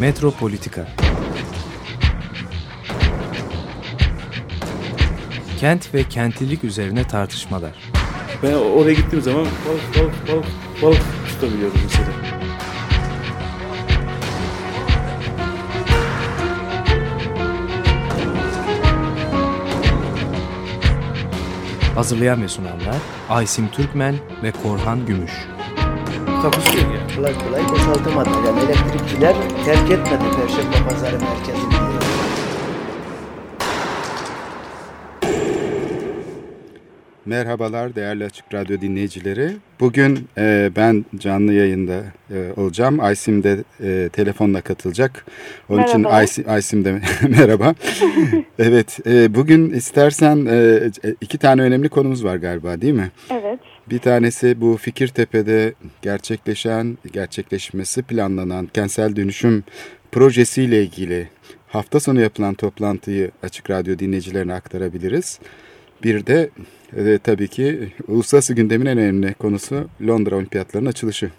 Metropolitika Kent ve kentlilik üzerine tartışmalar. Ben oraya gittiğim zaman balık balık balık balık tutabiliyorum mesela. Hazırlayan ve sunanlar Aysim Türkmen ve Korhan Gümüş. Takusuyor ya. kolay kolay boşaltamadı. Yani elektrikçiler terk etmedi Perşembe Pazarı merkezini. Merhabalar değerli Açık Radyo dinleyicileri. Bugün e, ben canlı yayında e, olacağım. Aysim de e, telefonla katılacak. Onun için Merhaba. Aysim, Aysim de merhaba. evet e, bugün istersen e, iki tane önemli konumuz var galiba değil mi? Evet. Bir tanesi bu Fikirtepe'de gerçekleşen, gerçekleşmesi planlanan kentsel dönüşüm projesiyle ilgili hafta sonu yapılan toplantıyı Açık Radyo dinleyicilerine aktarabiliriz. Bir de e, tabii ki uluslararası gündemin en önemli konusu Londra Olimpiyatlarının açılışı.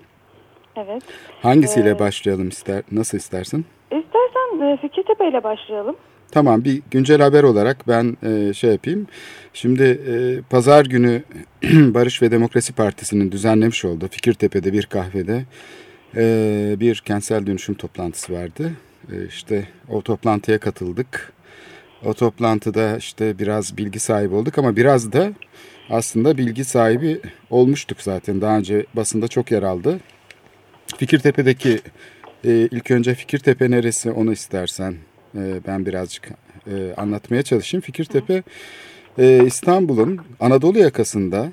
Evet. Hangisiyle Ee, başlayalım ister, nasıl istersin? İstersen e, Fikirtepe ile başlayalım. Tamam bir güncel haber olarak ben e, şey yapayım. Şimdi e, pazar günü Barış ve Demokrasi Partisi'nin düzenlemiş olduğu Fikirtepe'de bir kahvede e, bir kentsel dönüşüm toplantısı vardı. E, işte o toplantıya katıldık. O toplantıda işte biraz bilgi sahibi olduk ama biraz da aslında bilgi sahibi olmuştuk zaten. Daha önce basında çok yer aldı. Fikirtepe'deki e, ilk önce Fikirtepe neresi onu istersen e, ben birazcık e, anlatmaya çalışayım. Fikirtepe e, İstanbul'un Anadolu yakasında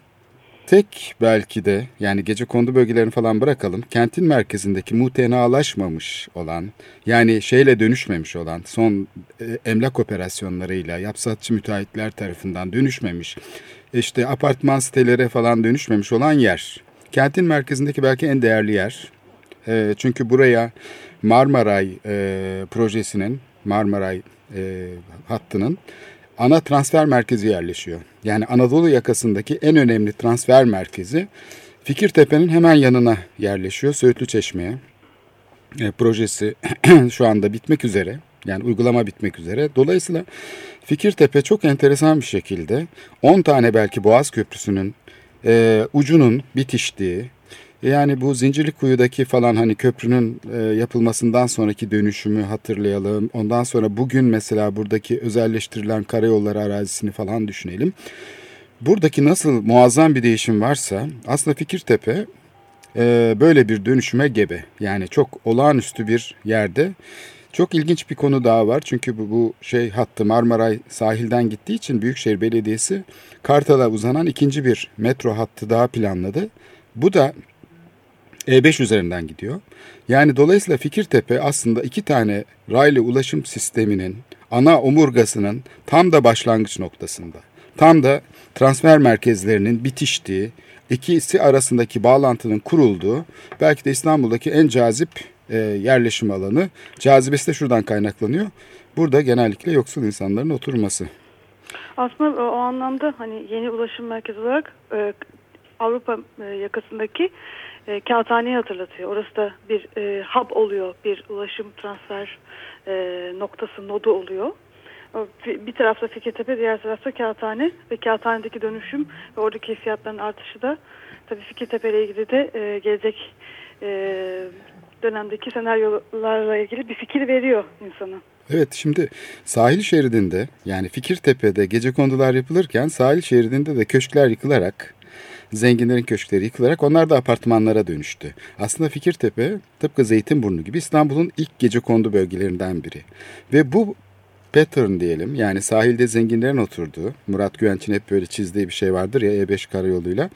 tek belki de yani gece kondu bölgelerini falan bırakalım. Kentin merkezindeki mutenalaşmamış olan yani şeyle dönüşmemiş olan son e, emlak operasyonlarıyla yapsatçı müteahhitler tarafından dönüşmemiş işte apartman sitelere falan dönüşmemiş olan yer. Kentin merkezindeki belki en değerli yer. E, çünkü buraya Marmaray e, projesinin, Marmaray e, hattının ana transfer merkezi yerleşiyor. Yani Anadolu yakasındaki en önemli transfer merkezi Fikirtepe'nin hemen yanına yerleşiyor. Söğütlü Çeşme'ye. E, projesi şu anda bitmek üzere. Yani uygulama bitmek üzere. Dolayısıyla Fikirtepe çok enteresan bir şekilde 10 tane belki Boğaz Köprüsü'nün e, ucunun bitiştiği, yani bu Zincirlikuyu'daki falan hani köprünün e, yapılmasından sonraki dönüşümü hatırlayalım. Ondan sonra bugün mesela buradaki özelleştirilen karayolları arazisini falan düşünelim. Buradaki nasıl muazzam bir değişim varsa aslında Fikirtepe e, böyle bir dönüşüme gebe. Yani çok olağanüstü bir yerde. Çok ilginç bir konu daha var. Çünkü bu, bu şey hattı Marmaray sahilden gittiği için Büyükşehir Belediyesi Kartal'a uzanan ikinci bir metro hattı daha planladı. Bu da e5 üzerinden gidiyor. Yani dolayısıyla Fikirtepe aslında iki tane raylı ulaşım sisteminin ana omurgasının tam da başlangıç noktasında. Tam da transfer merkezlerinin bitiştiği, ikisi arasındaki bağlantının kurulduğu, belki de İstanbul'daki en cazip e, yerleşim alanı. Cazibesi de şuradan kaynaklanıyor. Burada genellikle yoksul insanların oturması. Aslında o, anlamda hani yeni ulaşım merkezi olarak e, Avrupa e, yakasındaki e, kağıthaneyi hatırlatıyor. Orası da bir e, hub oluyor. Bir ulaşım transfer e, noktası, nodu oluyor. Bir tarafta Fikirtepe, diğer tarafta Kağıthane ve Kağıthane'deki dönüşüm ve oradaki fiyatların artışı da tabii Fikirtepe ile ilgili de e, gelecek e, dönemdeki senaryolarla ilgili bir fikir veriyor insana. Evet şimdi sahil şeridinde yani Fikirtepe'de gece kondular yapılırken sahil şeridinde de köşkler yıkılarak zenginlerin köşkleri yıkılarak onlar da apartmanlara dönüştü. Aslında Fikirtepe tıpkı Zeytinburnu gibi İstanbul'un ilk gece kondu bölgelerinden biri. Ve bu pattern diyelim yani sahilde zenginlerin oturduğu Murat Güvenç'in hep böyle çizdiği bir şey vardır ya E5 karayoluyla.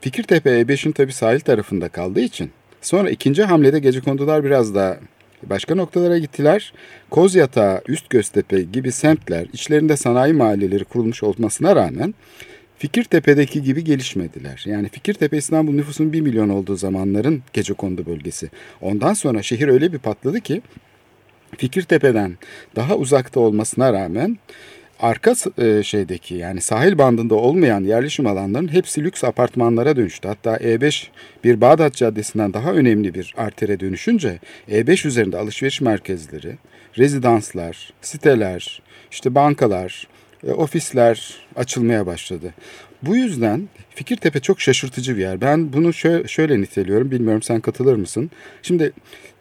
Fikirtepe E5'in tabii sahil tarafında kaldığı için sonra ikinci hamlede gece kondular biraz daha başka noktalara gittiler. Kozyatağı, Üst Göztepe gibi semtler içlerinde sanayi mahalleleri kurulmuş olmasına rağmen Fikirtepe'deki gibi gelişmediler. Yani Fikirtepe İstanbul nüfusunun 1 milyon olduğu zamanların gecekondu bölgesi. Ondan sonra şehir öyle bir patladı ki Fikirtepe'den daha uzakta olmasına rağmen arka e, şeydeki yani sahil bandında olmayan yerleşim alanlarının hepsi lüks apartmanlara dönüştü. Hatta E5 bir Bağdat Caddesi'nden daha önemli bir artere dönüşünce E5 üzerinde alışveriş merkezleri, rezidanslar, siteler, işte bankalar, e, ofisler açılmaya başladı. Bu yüzden Fikirtepe çok şaşırtıcı bir yer. Ben bunu şöyle, niteliyorum. Bilmiyorum sen katılır mısın? Şimdi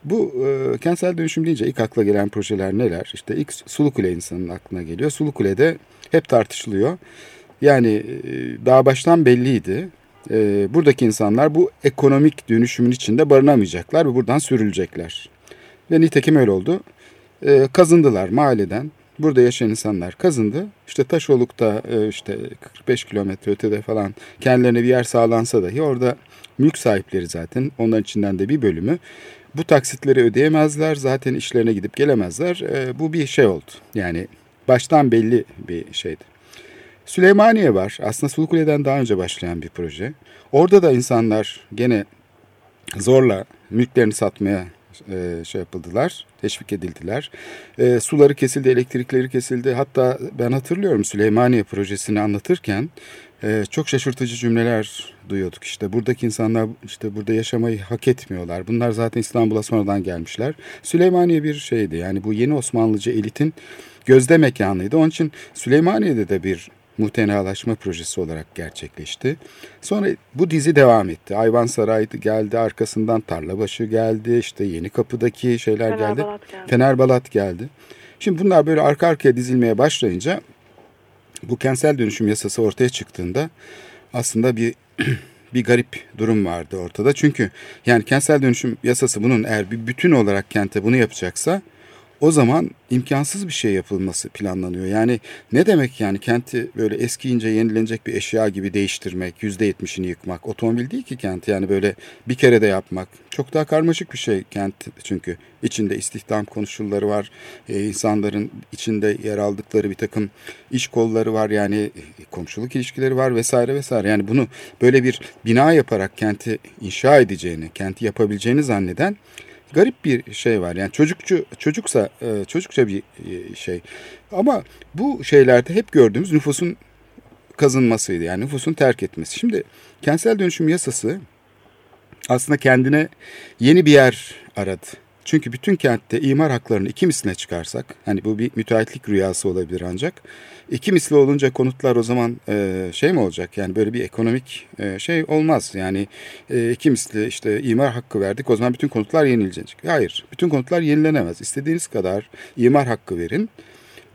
bu e, kentsel dönüşüm deyince ilk akla gelen projeler neler? İşte ilk Sulukule insanın aklına geliyor. Sulukule'de hep tartışılıyor. Yani e, daha baştan belliydi. E, buradaki insanlar bu ekonomik dönüşümün içinde barınamayacaklar ve buradan sürülecekler. Ve nitekim öyle oldu. E, kazındılar mahalleden. Burada yaşayan insanlar kazındı. İşte Taşoluk'ta e, işte 45 kilometre ötede falan kendilerine bir yer sağlansa dahi orada mülk sahipleri zaten onların içinden de bir bölümü bu taksitleri ödeyemezler. Zaten işlerine gidip gelemezler. E, bu bir şey oldu. Yani baştan belli bir şeydi. Süleymaniye var. Aslında Sulukule'den daha önce başlayan bir proje. Orada da insanlar gene zorla mülklerini satmaya e, şey yapıldılar, teşvik edildiler. E, suları kesildi, elektrikleri kesildi. Hatta ben hatırlıyorum Süleymaniye projesini anlatırken e, çok şaşırtıcı cümleler duyuyorduk. İşte buradaki insanlar işte burada yaşamayı hak etmiyorlar. Bunlar zaten İstanbul'a sonradan gelmişler. Süleymaniye bir şeydi yani bu yeni Osmanlıcı elitin gözde mekanıydı. Onun için Süleymaniye'de de bir muhtenalaşma projesi olarak gerçekleşti. Sonra bu dizi devam etti. Ayvansaray geldi, arkasından Tarlabaşı geldi, işte Yeni Kapı'daki şeyler Fener geldi. Balat geldi. Fenerbalat geldi. Şimdi bunlar böyle arka arkaya dizilmeye başlayınca bu kentsel dönüşüm yasası ortaya çıktığında aslında bir bir garip durum vardı ortada. Çünkü yani kentsel dönüşüm yasası bunun eğer bir bütün olarak kente bunu yapacaksa o zaman imkansız bir şey yapılması planlanıyor. Yani ne demek yani kenti böyle eskiyince yenilenecek bir eşya gibi değiştirmek, yüzde yetmişini yıkmak. Otomobil değil ki kent yani böyle bir kere de yapmak. Çok daha karmaşık bir şey kent çünkü. içinde istihdam konuşulları var. Ee, insanların içinde yer aldıkları bir takım iş kolları var. Yani komşuluk ilişkileri var vesaire vesaire. Yani bunu böyle bir bina yaparak kenti inşa edeceğini, kenti yapabileceğini zanneden garip bir şey var. Yani çocukçu çocuksa e, çocukça bir e, şey. Ama bu şeylerde hep gördüğümüz nüfusun kazınmasıydı. Yani nüfusun terk etmesi. Şimdi kentsel dönüşüm yasası aslında kendine yeni bir yer aradı. Çünkü bütün kentte imar haklarını iki misline çıkarsak, hani bu bir müteahhitlik rüyası olabilir ancak, iki misli olunca konutlar o zaman e, şey mi olacak? Yani böyle bir ekonomik e, şey olmaz. Yani e, iki misli işte imar hakkı verdik o zaman bütün konutlar yenilecek. Hayır, bütün konutlar yenilenemez. İstediğiniz kadar imar hakkı verin.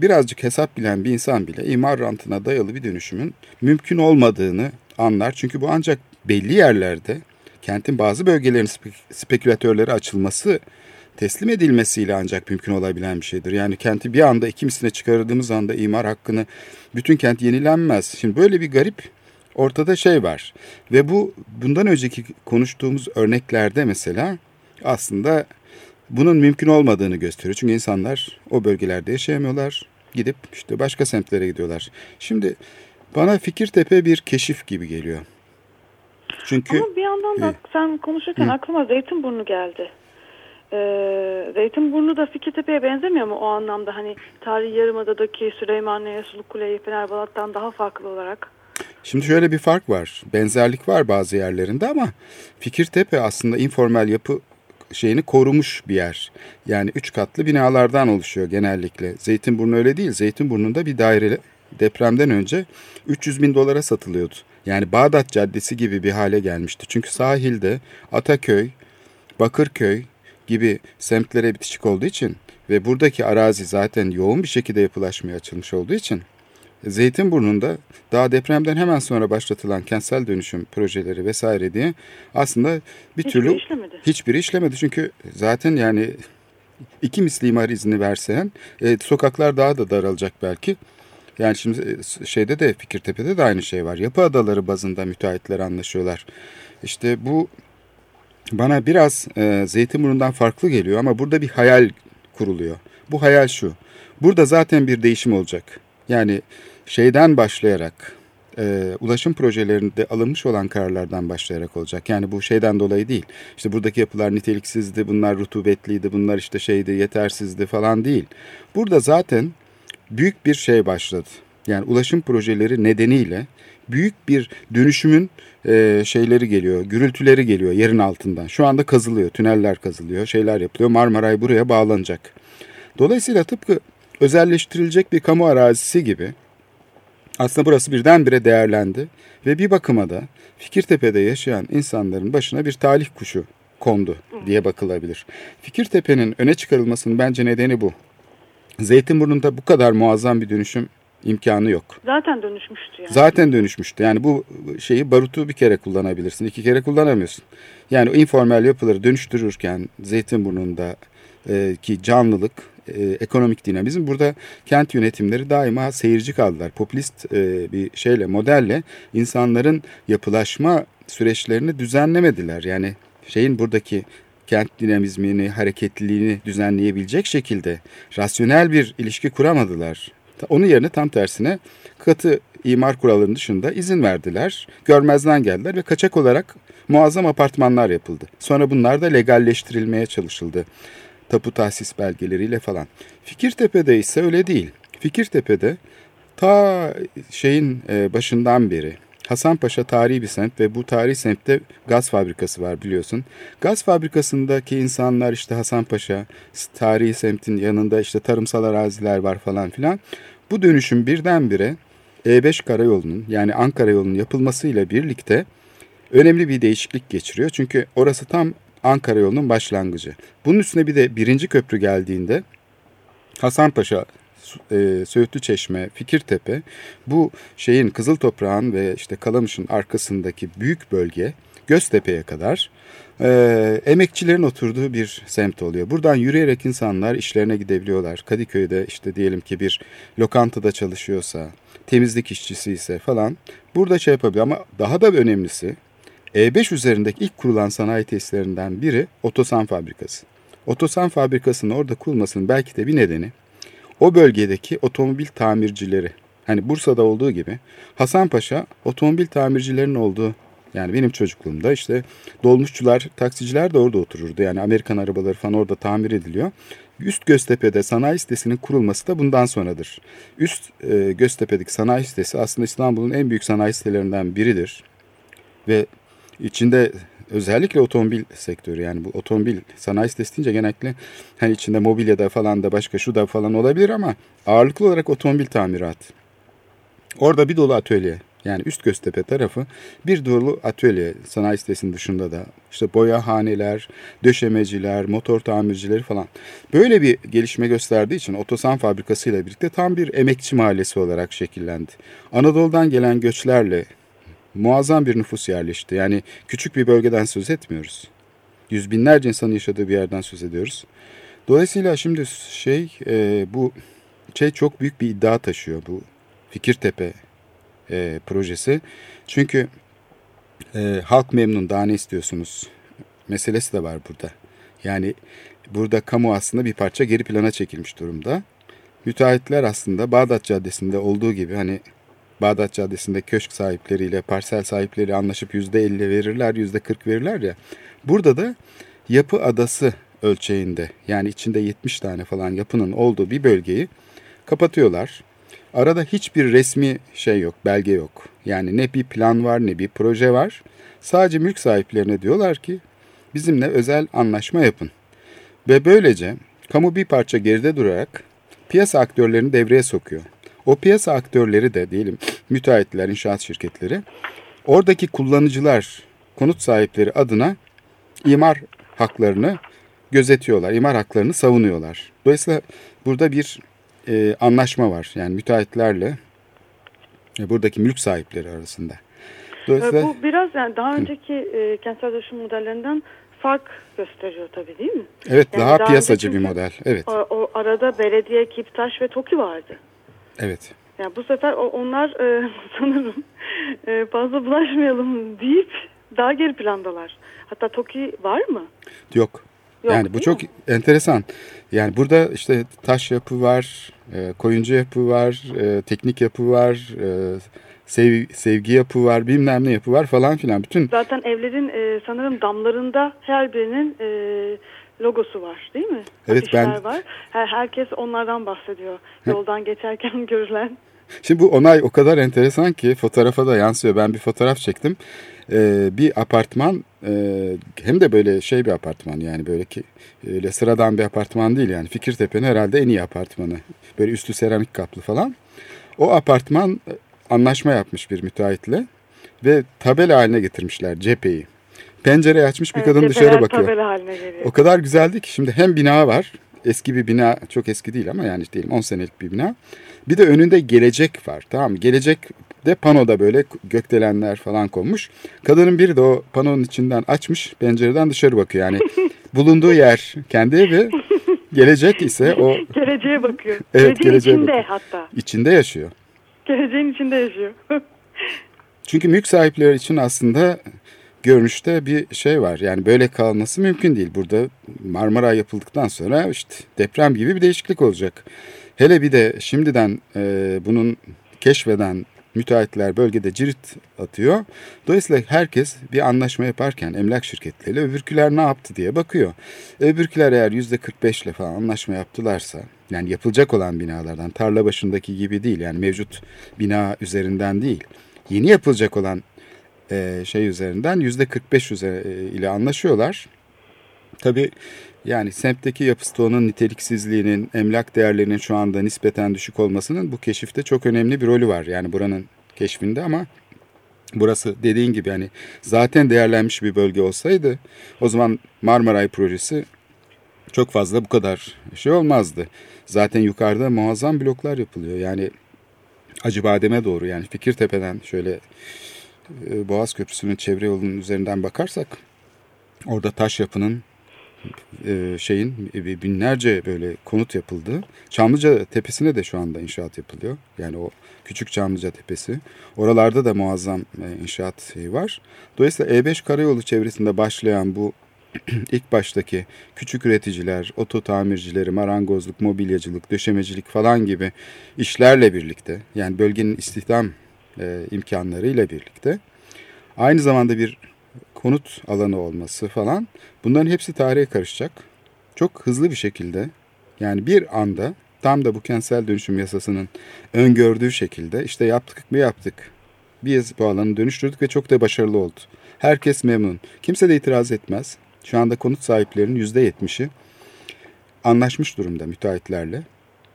Birazcık hesap bilen bir insan bile imar rantına dayalı bir dönüşümün mümkün olmadığını anlar. Çünkü bu ancak belli yerlerde kentin bazı bölgelerin spekülatörlere açılması teslim edilmesiyle ancak mümkün olabilen bir şeydir. Yani kenti bir anda iki misline çıkardığımız anda imar hakkını bütün kent yenilenmez. Şimdi böyle bir garip ortada şey var. Ve bu bundan önceki konuştuğumuz örneklerde mesela aslında bunun mümkün olmadığını gösteriyor. Çünkü insanlar o bölgelerde yaşayamıyorlar. Gidip işte başka semtlere gidiyorlar. Şimdi bana Fikirtepe bir keşif gibi geliyor. Çünkü Ama bir yandan da Hı. sen konuşurken Hı. aklıma Zeytinburnu geldi. Ee, Zeytinburnu da Fikirtepe'ye benzemiyor mu o anlamda? Hani tarihi yarımadadaki Süleymaniye, Sulukule'yi Fenerbalat'tan daha farklı olarak. Şimdi şöyle bir fark var. Benzerlik var bazı yerlerinde ama Fikirtepe aslında informal yapı şeyini korumuş bir yer. Yani üç katlı binalardan oluşuyor genellikle. Zeytinburnu öyle değil. Zeytinburnu'nda bir daire depremden önce 300 bin dolara satılıyordu. Yani Bağdat Caddesi gibi bir hale gelmişti. Çünkü sahilde Ataköy, Bakırköy gibi semtlere bitişik olduğu için ve buradaki arazi zaten yoğun bir şekilde yapılaşmaya açılmış olduğu için Zeytinburnu'nda daha depremden hemen sonra başlatılan kentsel dönüşüm projeleri vesaire diye aslında bir Hiçbiri türlü işlemedi. hiçbiri işlemedi. Çünkü zaten yani iki misli imar izni versen e, sokaklar daha da daralacak belki. Yani şimdi e, şeyde de Fikirtepe'de de aynı şey var. Yapı adaları bazında müteahhitler anlaşıyorlar. İşte bu bana biraz e, Zeytinburnu'ndan farklı geliyor ama burada bir hayal kuruluyor. Bu hayal şu. Burada zaten bir değişim olacak. Yani şeyden başlayarak e, ulaşım projelerinde alınmış olan kararlardan başlayarak olacak. Yani bu şeyden dolayı değil. İşte buradaki yapılar niteliksizdi, bunlar rutubetliydi, bunlar işte şeydi, yetersizdi falan değil. Burada zaten büyük bir şey başladı. Yani ulaşım projeleri nedeniyle büyük bir dönüşümün e, şeyleri geliyor, gürültüleri geliyor yerin altından. Şu anda kazılıyor, tüneller kazılıyor, şeyler yapılıyor. Marmaray buraya bağlanacak. Dolayısıyla tıpkı özelleştirilecek bir kamu arazisi gibi aslında burası birdenbire değerlendi ve bir bakıma da Fikirtepe'de yaşayan insanların başına bir talih kuşu kondu diye bakılabilir. Fikirtepe'nin öne çıkarılmasının bence nedeni bu. Zeytinburnu'nda bu kadar muazzam bir dönüşüm imkanı yok. Zaten dönüşmüştü yani. Zaten dönüşmüştü. Yani bu şeyi barutu bir kere kullanabilirsin. iki kere kullanamıyorsun. Yani informal yapıları dönüştürürken Zeytinburnu'nda e, ki canlılık, e, ekonomik dinamizm burada kent yönetimleri daima seyirci kaldılar. Popülist e, bir şeyle, modelle insanların yapılaşma süreçlerini düzenlemediler. Yani şeyin buradaki kent dinamizmini, hareketliliğini düzenleyebilecek şekilde rasyonel bir ilişki kuramadılar. Onun yerine tam tersine katı imar kurallarının dışında izin verdiler. Görmezden geldiler ve kaçak olarak muazzam apartmanlar yapıldı. Sonra bunlar da legalleştirilmeye çalışıldı. Tapu tahsis belgeleriyle falan. Fikirtepe'de ise öyle değil. Fikirtepe'de ta şeyin e, başından beri Hasanpaşa tarihi bir semt ve bu tarihi semtte gaz fabrikası var biliyorsun. Gaz fabrikasındaki insanlar işte Hasanpaşa tarihi semtin yanında işte tarımsal araziler var falan filan. Bu dönüşüm birdenbire E5 karayolunun yani Ankara yolunun yapılmasıyla birlikte önemli bir değişiklik geçiriyor. Çünkü orası tam Ankara yolunun başlangıcı. Bunun üstüne bir de birinci köprü geldiğinde Hasanpaşa e, Söğütlü Çeşme, Fikirtepe bu şeyin Kızıl Toprağın ve işte Kalamış'ın arkasındaki büyük bölge Göztepe'ye kadar e, emekçilerin oturduğu bir semt oluyor. Buradan yürüyerek insanlar işlerine gidebiliyorlar. Kadıköy'de işte diyelim ki bir lokantada çalışıyorsa, temizlik işçisi ise falan burada şey yapabiliyor. Ama daha da önemlisi E5 üzerindeki ilk kurulan sanayi tesislerinden biri Otosan Fabrikası. Otosan Fabrikası'nın orada kurulmasının belki de bir nedeni o bölgedeki otomobil tamircileri hani Bursa'da olduğu gibi Hasanpaşa otomobil tamircilerinin olduğu yani benim çocukluğumda işte dolmuşçular, taksiciler de orada otururdu. Yani Amerikan arabaları falan orada tamir ediliyor. Üst Göztepe'de sanayi sitesinin kurulması da bundan sonradır. Üst e, Göztepe'deki sanayi sitesi aslında İstanbul'un en büyük sanayi sitelerinden biridir. Ve içinde özellikle otomobil sektörü yani bu otomobil sanayi sitesi genellikle hani içinde mobilyada falan da başka şu da falan olabilir ama ağırlıklı olarak otomobil tamirat. Orada bir dolu atölye yani üst Göztepe tarafı bir dolu atölye sanayi sitesinin dışında da işte boyahaneler, döşemeciler, motor tamircileri falan. Böyle bir gelişme gösterdiği için Otosan fabrikası ile birlikte tam bir emekçi mahallesi olarak şekillendi. Anadolu'dan gelen göçlerle muazzam bir nüfus yerleşti. Yani küçük bir bölgeden söz etmiyoruz. Yüz binlerce insanın yaşadığı bir yerden söz ediyoruz. Dolayısıyla şimdi şey e, bu şey çok büyük bir iddia taşıyor bu Fikirtepe e, projesi. Çünkü e, halk memnun daha ne istiyorsunuz meselesi de var burada. Yani burada kamu aslında bir parça geri plana çekilmiş durumda. Müteahhitler aslında Bağdat Caddesi'nde olduğu gibi hani Bağdat Caddesi'nde köşk sahipleriyle parsel sahipleri anlaşıp %50 verirler, %40 verirler ya. Burada da yapı adası ölçeğinde yani içinde 70 tane falan yapının olduğu bir bölgeyi kapatıyorlar. Arada hiçbir resmi şey yok, belge yok. Yani ne bir plan var ne bir proje var. Sadece mülk sahiplerine diyorlar ki bizimle özel anlaşma yapın. Ve böylece kamu bir parça geride durarak piyasa aktörlerini devreye sokuyor. O piyasa aktörleri de diyelim müteahhitler, inşaat şirketleri oradaki kullanıcılar, konut sahipleri adına imar haklarını gözetiyorlar. imar haklarını savunuyorlar. Dolayısıyla burada bir e, anlaşma var. Yani müteahhitlerle e, buradaki mülk sahipleri arasında. Dolayısıyla... Bu biraz yani daha önceki e, kentsel dönüşüm modellerinden fark gösteriyor tabii değil mi? Evet yani daha, daha piyasacı bir model. Evet. O, o arada belediye, Kiptaş ve TOKİ vardı. Evet. Yani bu sefer onlar e, sanırım e, fazla bulaşmayalım deyip daha geri plandalar. Hatta TOKİ var mı? Yok. Yok yani bu çok mi? enteresan. Yani burada işte taş yapı var, e, koyuncu yapı var, e, teknik yapı var, e, sev, sevgi yapı var, bilmem ne yapı var falan filan. Bütün Zaten evlerin e, sanırım damlarında her birinin e, logosu var değil mi? Evet, Afişler ben- var. Her, herkes onlardan bahsediyor. Yoldan geçerken görülen. Şimdi bu onay o kadar enteresan ki fotoğrafa da yansıyor. Ben bir fotoğraf çektim. Ee, bir apartman e, hem de böyle şey bir apartman yani böyle ki öyle sıradan bir apartman değil yani Fikirtepe'nin herhalde en iyi apartmanı. Böyle üstü seramik kaplı falan. O apartman e, anlaşma yapmış bir müteahhitle ve tabela haline getirmişler cepheyi. Pencereyi açmış bir Evet, kadın dışarı bakıyor. haline geliyor. O kadar güzeldi ki şimdi hem bina var. Eski bir bina çok eski değil ama yani diyelim 10 senelik bir bina. Bir de önünde gelecek var tamam mı? Gelecek de panoda böyle gökdelenler falan konmuş. Kadının biri de o panonun içinden açmış pencereden dışarı bakıyor. Yani bulunduğu yer kendi evi gelecek ise o Geleceğe bakıyor. Evet, Geleceğin geleceğe içinde bakıyor. hatta. içinde yaşıyor. Geleceğin içinde yaşıyor. Çünkü mülk sahipleri için aslında görünüşte bir şey var. Yani böyle kalması mümkün değil. Burada Marmara yapıldıktan sonra işte deprem gibi bir değişiklik olacak. Hele bir de şimdiden e, bunun keşfeden müteahhitler bölgede cirit atıyor. Dolayısıyla herkes bir anlaşma yaparken emlak şirketleriyle öbürküler ne yaptı diye bakıyor. Öbürküler eğer %45 ile falan anlaşma yaptılarsa yani yapılacak olan binalardan tarla başındaki gibi değil yani mevcut bina üzerinden değil yeni yapılacak olan e, şey üzerinden yüzde 45 üzeri, e, ile anlaşıyorlar. Tabii yani semtteki yapı stoğunun niteliksizliğinin, emlak değerlerinin şu anda nispeten düşük olmasının bu keşifte çok önemli bir rolü var. Yani buranın keşfinde ama burası dediğin gibi yani zaten değerlenmiş bir bölge olsaydı o zaman Marmaray projesi çok fazla bu kadar şey olmazdı. Zaten yukarıda muazzam bloklar yapılıyor. Yani Acıbadem'e doğru yani Fikirtepe'den şöyle Boğaz Köprüsü'nün çevre yolunun üzerinden bakarsak orada taş yapının e, şeyin e, binlerce böyle konut yapıldı. Çamlıca Tepesi'ne de şu anda inşaat yapılıyor. Yani o küçük Çamlıca Tepesi. Oralarda da muazzam e, inşaat var. Dolayısıyla E5 karayolu çevresinde başlayan bu ilk baştaki küçük üreticiler, oto tamircileri, marangozluk, mobilyacılık, döşemecilik falan gibi işlerle birlikte yani bölgenin istihdam e, imkanlarıyla birlikte aynı zamanda bir konut alanı olması falan bunların hepsi tarihe karışacak. Çok hızlı bir şekilde yani bir anda tam da bu kentsel dönüşüm yasasının öngördüğü şekilde işte yaptık mı yaptık. Biz bu alanı dönüştürdük ve çok da başarılı oldu. Herkes memnun. Kimse de itiraz etmez. Şu anda konut sahiplerinin %70'i anlaşmış durumda müteahhitlerle.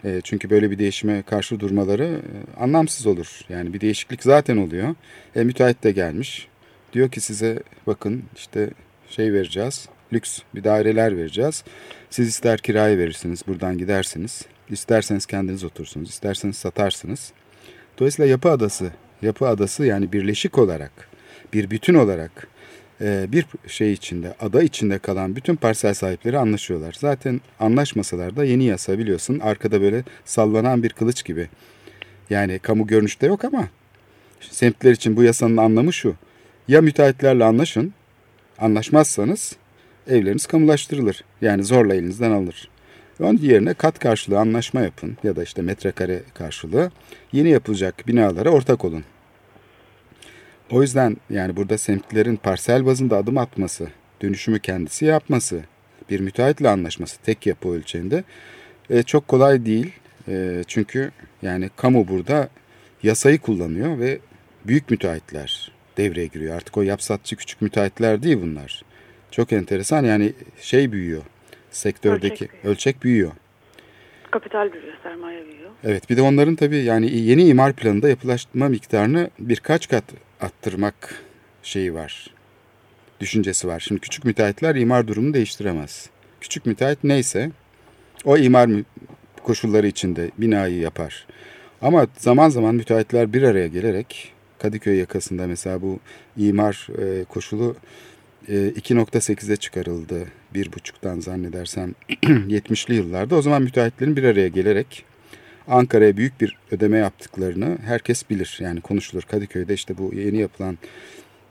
E, çünkü böyle bir değişime karşı durmaları e, anlamsız olur. Yani bir değişiklik zaten oluyor. E, müteahhit de gelmiş. Diyor ki size bakın işte şey vereceğiz. Lüks bir daireler vereceğiz. Siz ister kiraya verirsiniz buradan gidersiniz. İsterseniz kendiniz otursunuz. isterseniz satarsınız. Dolayısıyla yapı adası, yapı adası yani birleşik olarak, bir bütün olarak bir şey içinde, ada içinde kalan bütün parsel sahipleri anlaşıyorlar. Zaten anlaşmasalar da yeni yasa biliyorsun arkada böyle sallanan bir kılıç gibi. Yani kamu görünüşte yok ama semtler için bu yasanın anlamı şu. Ya müteahhitlerle anlaşın, anlaşmazsanız evleriniz kamulaştırılır. Yani zorla elinizden alınır. Onun yerine kat karşılığı anlaşma yapın ya da işte metrekare karşılığı yeni yapılacak binalara ortak olun. O yüzden yani burada semtlerin parsel bazında adım atması, dönüşümü kendisi yapması, bir müteahhitle anlaşması tek yapı ölçeğinde e, çok kolay değil. E, çünkü yani kamu burada yasayı kullanıyor ve büyük müteahhitler devreye giriyor. Artık o yapsatçı küçük müteahhitler değil bunlar. Çok enteresan yani şey büyüyor. Sektördeki Ölçek ölçek büyüyor. Kapital büyüyor, sermaye büyüyor. Evet bir de onların tabii yani yeni imar planında yapılaştırma miktarını birkaç kat arttırmak şeyi var. Düşüncesi var. Şimdi küçük müteahhitler imar durumunu değiştiremez. Küçük müteahhit neyse o imar koşulları içinde binayı yapar. Ama zaman zaman müteahhitler bir araya gelerek Kadıköy yakasında mesela bu imar e, koşulu e, 2.8'e çıkarıldı. Bir buçuktan zannedersem 70'li yıllarda. O zaman müteahhitlerin bir araya gelerek Ankara'ya büyük bir ödeme yaptıklarını herkes bilir. Yani konuşulur. Kadıköy'de işte bu yeni yapılan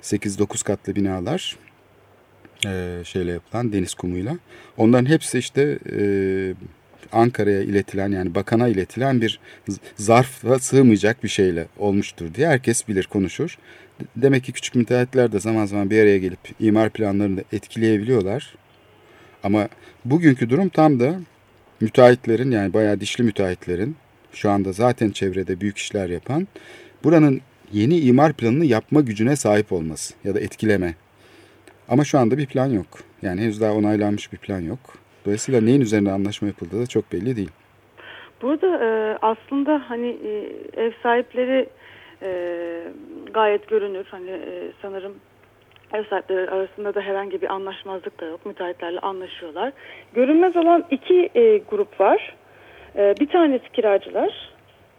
8-9 katlı binalar e, şeyle yapılan deniz kumuyla. Onların hepsi işte e, Ankara'ya iletilen yani bakana iletilen bir zarfa sığmayacak bir şeyle olmuştur diye herkes bilir konuşur. Demek ki küçük müteahhitler de zaman zaman bir araya gelip imar planlarını etkileyebiliyorlar. Ama bugünkü durum tam da müteahhitlerin yani bayağı dişli müteahhitlerin şu anda zaten çevrede büyük işler yapan buranın yeni imar planını yapma gücüne sahip olması ya da etkileme. Ama şu anda bir plan yok. Yani henüz daha onaylanmış bir plan yok. Dolayısıyla neyin üzerine anlaşma yapıldığı da çok belli değil. Burada e, aslında hani e, ev sahipleri e, gayet görünür. Hani sanırım ev sahipleri arasında da herhangi bir anlaşmazlık da yok. Müteahhitlerle anlaşıyorlar. Görünmez olan iki grup var. E, bir tanesi kiracılar.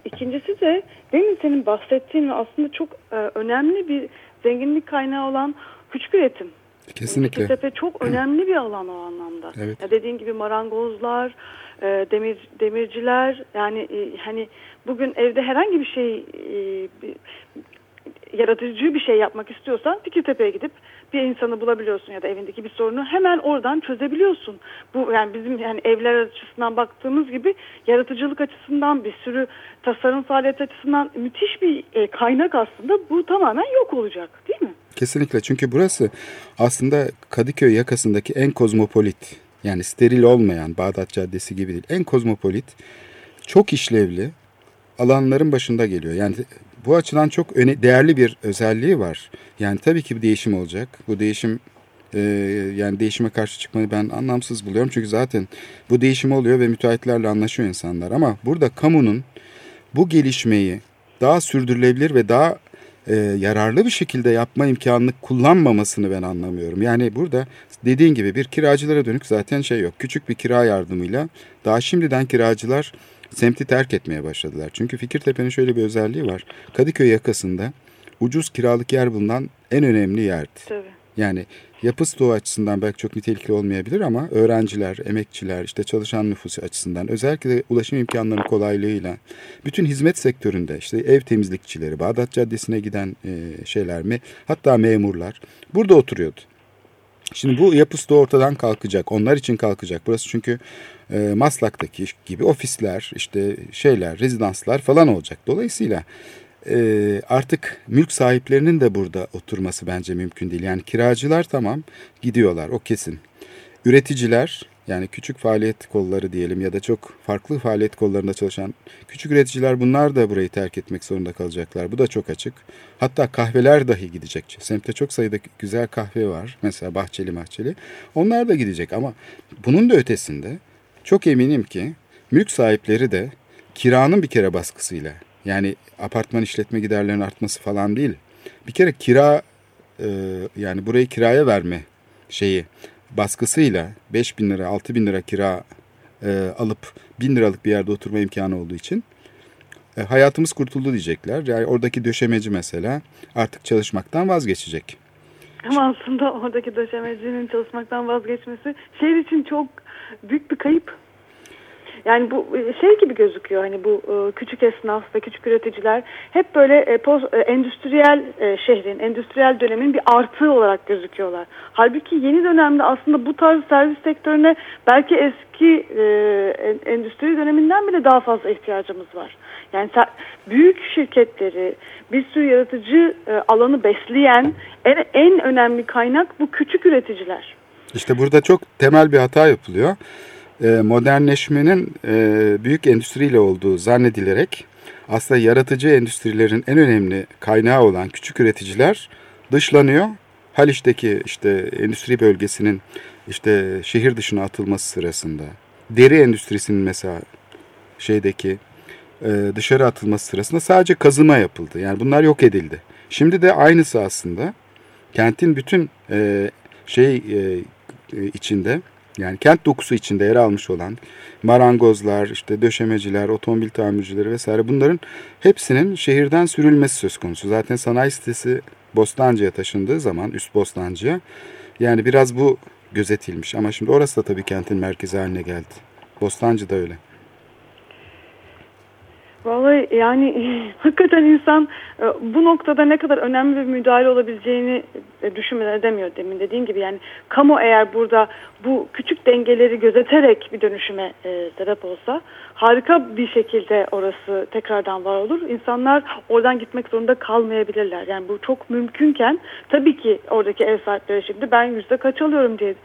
İkincisi de demin senin bahsettiğin aslında çok e, önemli bir zenginlik kaynağı olan küçük üretim. Kesinlikle. Fikirtepe çok önemli bir alan o anlamda. Evet. Ya dediğin gibi marangozlar, e, demir demirciler yani e, hani bugün evde herhangi bir şey e, bir, yaratıcı bir şey yapmak istiyorsan Fikirtepe'ye gidip bir insanı bulabiliyorsun ya da evindeki bir sorunu hemen oradan çözebiliyorsun. Bu yani bizim yani evler açısından baktığımız gibi yaratıcılık açısından bir sürü tasarım faaliyet açısından müthiş bir e, kaynak aslında bu tamamen yok olacak değil mi? Kesinlikle çünkü burası aslında Kadıköy yakasındaki en kozmopolit yani steril olmayan Bağdat Caddesi gibi değil en kozmopolit çok işlevli alanların başında geliyor. Yani bu açıdan çok öne, değerli bir özelliği var. Yani tabii ki bir değişim olacak. Bu değişim e, yani değişime karşı çıkmayı ben anlamsız buluyorum. Çünkü zaten bu değişim oluyor ve müteahhitlerle anlaşıyor insanlar. Ama burada kamunun bu gelişmeyi daha sürdürülebilir ve daha e, yararlı bir şekilde yapma imkanını kullanmamasını ben anlamıyorum. Yani burada dediğin gibi bir kiracılara dönük zaten şey yok. Küçük bir kira yardımıyla daha şimdiden kiracılar semti terk etmeye başladılar. Çünkü Fikirtepe'nin şöyle bir özelliği var. Kadıköy yakasında ucuz kiralık yer bulunan en önemli yerdi. Tabii. Yani yapı stoğu açısından belki çok nitelikli olmayabilir ama öğrenciler, emekçiler, işte çalışan nüfusu açısından özellikle de ulaşım imkanlarının kolaylığıyla bütün hizmet sektöründe işte ev temizlikçileri, Bağdat Caddesi'ne giden e, şeyler mi hatta memurlar burada oturuyordu. Şimdi bu yapı stoğu ortadan kalkacak. Onlar için kalkacak. Burası çünkü e, Maslak'taki gibi ofisler, işte şeyler, rezidanslar falan olacak. Dolayısıyla e, artık mülk sahiplerinin de burada oturması bence mümkün değil. Yani kiracılar tamam gidiyorlar o kesin. Üreticiler yani küçük faaliyet kolları diyelim ya da çok farklı faaliyet kollarında çalışan küçük üreticiler bunlar da burayı terk etmek zorunda kalacaklar. Bu da çok açık. Hatta kahveler dahi gidecek. Semtte çok sayıda güzel kahve var. Mesela bahçeli bahçeli. Onlar da gidecek ama bunun da ötesinde çok eminim ki mülk sahipleri de kiranın bir kere baskısıyla yani apartman işletme giderlerinin artması falan değil. Bir kere kira e, yani burayı kiraya verme şeyi baskısıyla 5 bin lira 6 bin lira kira e, alıp bin liralık bir yerde oturma imkanı olduğu için e, hayatımız kurtuldu diyecekler. Yani oradaki döşemeci mesela artık çalışmaktan vazgeçecek. Ama aslında oradaki döşemecinin çalışmaktan vazgeçmesi şehir için çok büyük bir kayıp. Yani bu e, şey gibi gözüküyor hani bu e, küçük esnaf ve küçük üreticiler hep böyle e, post, endüstriyel şehrin, endüstriyel dönemin bir artığı olarak gözüküyorlar. Halbuki yeni dönemde aslında bu tarz servis sektörüne belki eski endüstri döneminden bile daha fazla ihtiyacımız var. Yani büyük şirketleri, bir sürü yaratıcı alanı besleyen en, en önemli kaynak bu küçük üreticiler. İşte burada çok temel bir hata yapılıyor. E, modernleşmenin e, büyük endüstriyle olduğu zannedilerek aslında yaratıcı endüstrilerin en önemli kaynağı olan küçük üreticiler dışlanıyor. Haliç'teki işte endüstri bölgesinin işte şehir dışına atılması sırasında deri endüstrisinin mesela şeydeki e, dışarı atılması sırasında sadece kazıma yapıldı. Yani bunlar yok edildi. Şimdi de aynısı aslında kentin bütün şey içinde yani kent dokusu içinde yer almış olan marangozlar, işte döşemeciler, otomobil tamircileri vesaire bunların hepsinin şehirden sürülmesi söz konusu. Zaten sanayi sitesi Bostancı'ya taşındığı zaman üst Bostancı'ya yani biraz bu gözetilmiş ama şimdi orası da tabii kentin merkezi haline geldi. Bostancı da öyle. Vallahi yani hakikaten insan e, bu noktada ne kadar önemli bir müdahale olabileceğini e, düşünmeden edemiyor demin dediğim gibi yani kamu eğer burada bu küçük dengeleri gözeterek bir dönüşüme e, sebep olsa harika bir şekilde orası tekrardan var olur. İnsanlar oradan gitmek zorunda kalmayabilirler. Yani bu çok mümkünken tabii ki oradaki ev sahipleri şimdi ben yüzde kaç alıyorum diye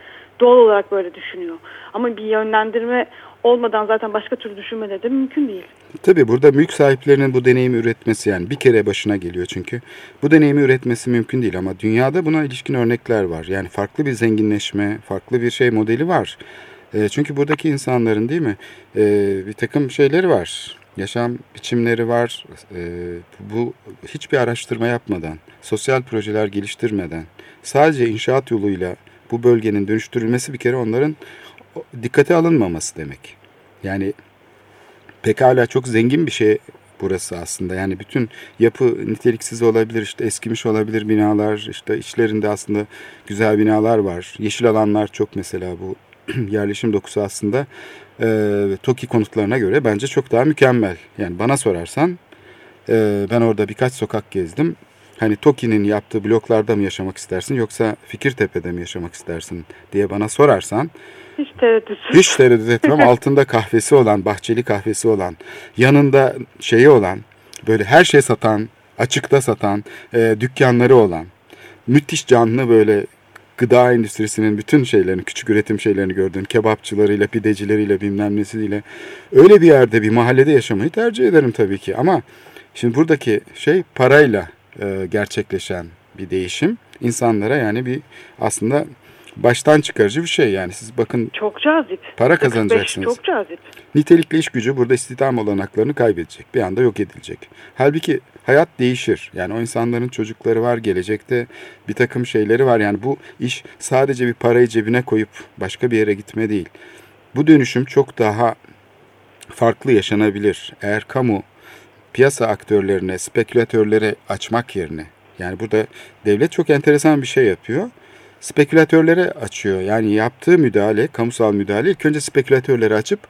doğal olarak böyle düşünüyor. Ama bir yönlendirme olmadan zaten başka türlü düşünmeleri de mümkün değil. Tabii burada mülk sahiplerinin bu deneyimi üretmesi yani bir kere başına geliyor çünkü. Bu deneyimi üretmesi mümkün değil ama dünyada buna ilişkin örnekler var. Yani farklı bir zenginleşme, farklı bir şey modeli var. E, çünkü buradaki insanların değil mi e, bir takım şeyleri var. Yaşam biçimleri var. E, bu hiçbir araştırma yapmadan, sosyal projeler geliştirmeden, sadece inşaat yoluyla bu bölgenin dönüştürülmesi bir kere onların dikkate alınmaması demek. Yani pekala çok zengin bir şey burası aslında. Yani bütün yapı niteliksiz olabilir, işte eskimiş olabilir binalar, işte içlerinde aslında güzel binalar var. Yeşil alanlar çok mesela bu yerleşim dokusu aslında e, TOKİ konutlarına göre bence çok daha mükemmel. Yani bana sorarsan e, ben orada birkaç sokak gezdim. Hani TOKİ'nin yaptığı bloklarda mı yaşamak istersin yoksa Fikirtepe'de mi yaşamak istersin diye bana sorarsan hiç tereddüt. Hiç tereddüt etmem. Altında kahvesi olan, bahçeli kahvesi olan, yanında şeyi olan, böyle her şey satan, açıkta satan, e, dükkanları olan, müthiş canlı böyle gıda endüstrisinin bütün şeylerini, küçük üretim şeylerini gördüğün kebapçılarıyla, pidecileriyle, bilmem nesiyle öyle bir yerde, bir mahallede yaşamayı tercih ederim tabii ki. Ama şimdi buradaki şey parayla e, gerçekleşen bir değişim. insanlara yani bir aslında baştan çıkarıcı bir şey yani. Siz bakın çok cazip. Para kazanacaksınız. Çok cazip. Nitelikli iş gücü burada istihdam olanaklarını kaybedecek. Bir anda yok edilecek. Halbuki hayat değişir. Yani o insanların çocukları var, gelecekte bir takım şeyleri var. Yani bu iş sadece bir parayı cebine koyup başka bir yere gitme değil. Bu dönüşüm çok daha farklı yaşanabilir. Eğer kamu piyasa aktörlerine, spekülatörlere açmak yerine yani burada devlet çok enteresan bir şey yapıyor spekülatörlere açıyor. Yani yaptığı müdahale, kamusal müdahale ilk önce spekülatörleri açıp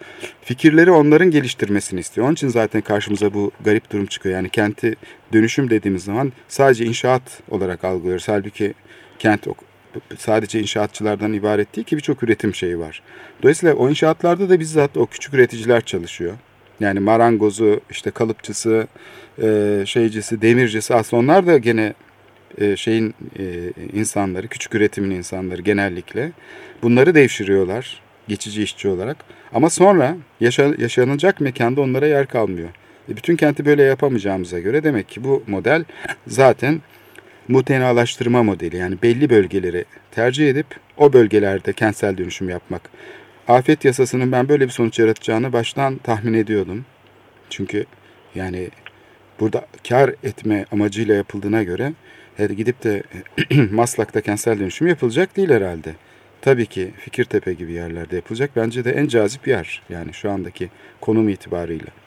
fikirleri onların geliştirmesini istiyor. Onun için zaten karşımıza bu garip durum çıkıyor. Yani kenti dönüşüm dediğimiz zaman sadece inşaat olarak algılıyoruz. Halbuki kent sadece inşaatçılardan ibaret değil ki birçok üretim şeyi var. Dolayısıyla o inşaatlarda da bizzat o küçük üreticiler çalışıyor. Yani marangozu, işte kalıpçısı, şeycisi, demircisi aslında onlar da gene e, şeyin e, insanları, küçük üretimin insanları genellikle bunları devşiriyorlar geçici işçi olarak. Ama sonra yaşa, yaşanacak mekanda onlara yer kalmıyor. E, bütün kenti böyle yapamayacağımıza göre demek ki bu model zaten mutenalaştırma modeli. Yani belli bölgeleri tercih edip o bölgelerde kentsel dönüşüm yapmak. Afet yasasının ben böyle bir sonuç yaratacağını baştan tahmin ediyordum. Çünkü yani burada kar etme amacıyla yapıldığına göre gidip de Maslak'ta kentsel dönüşüm yapılacak değil herhalde. Tabii ki Fikirtepe gibi yerlerde yapılacak. Bence de en cazip yer yani şu andaki konum itibarıyla.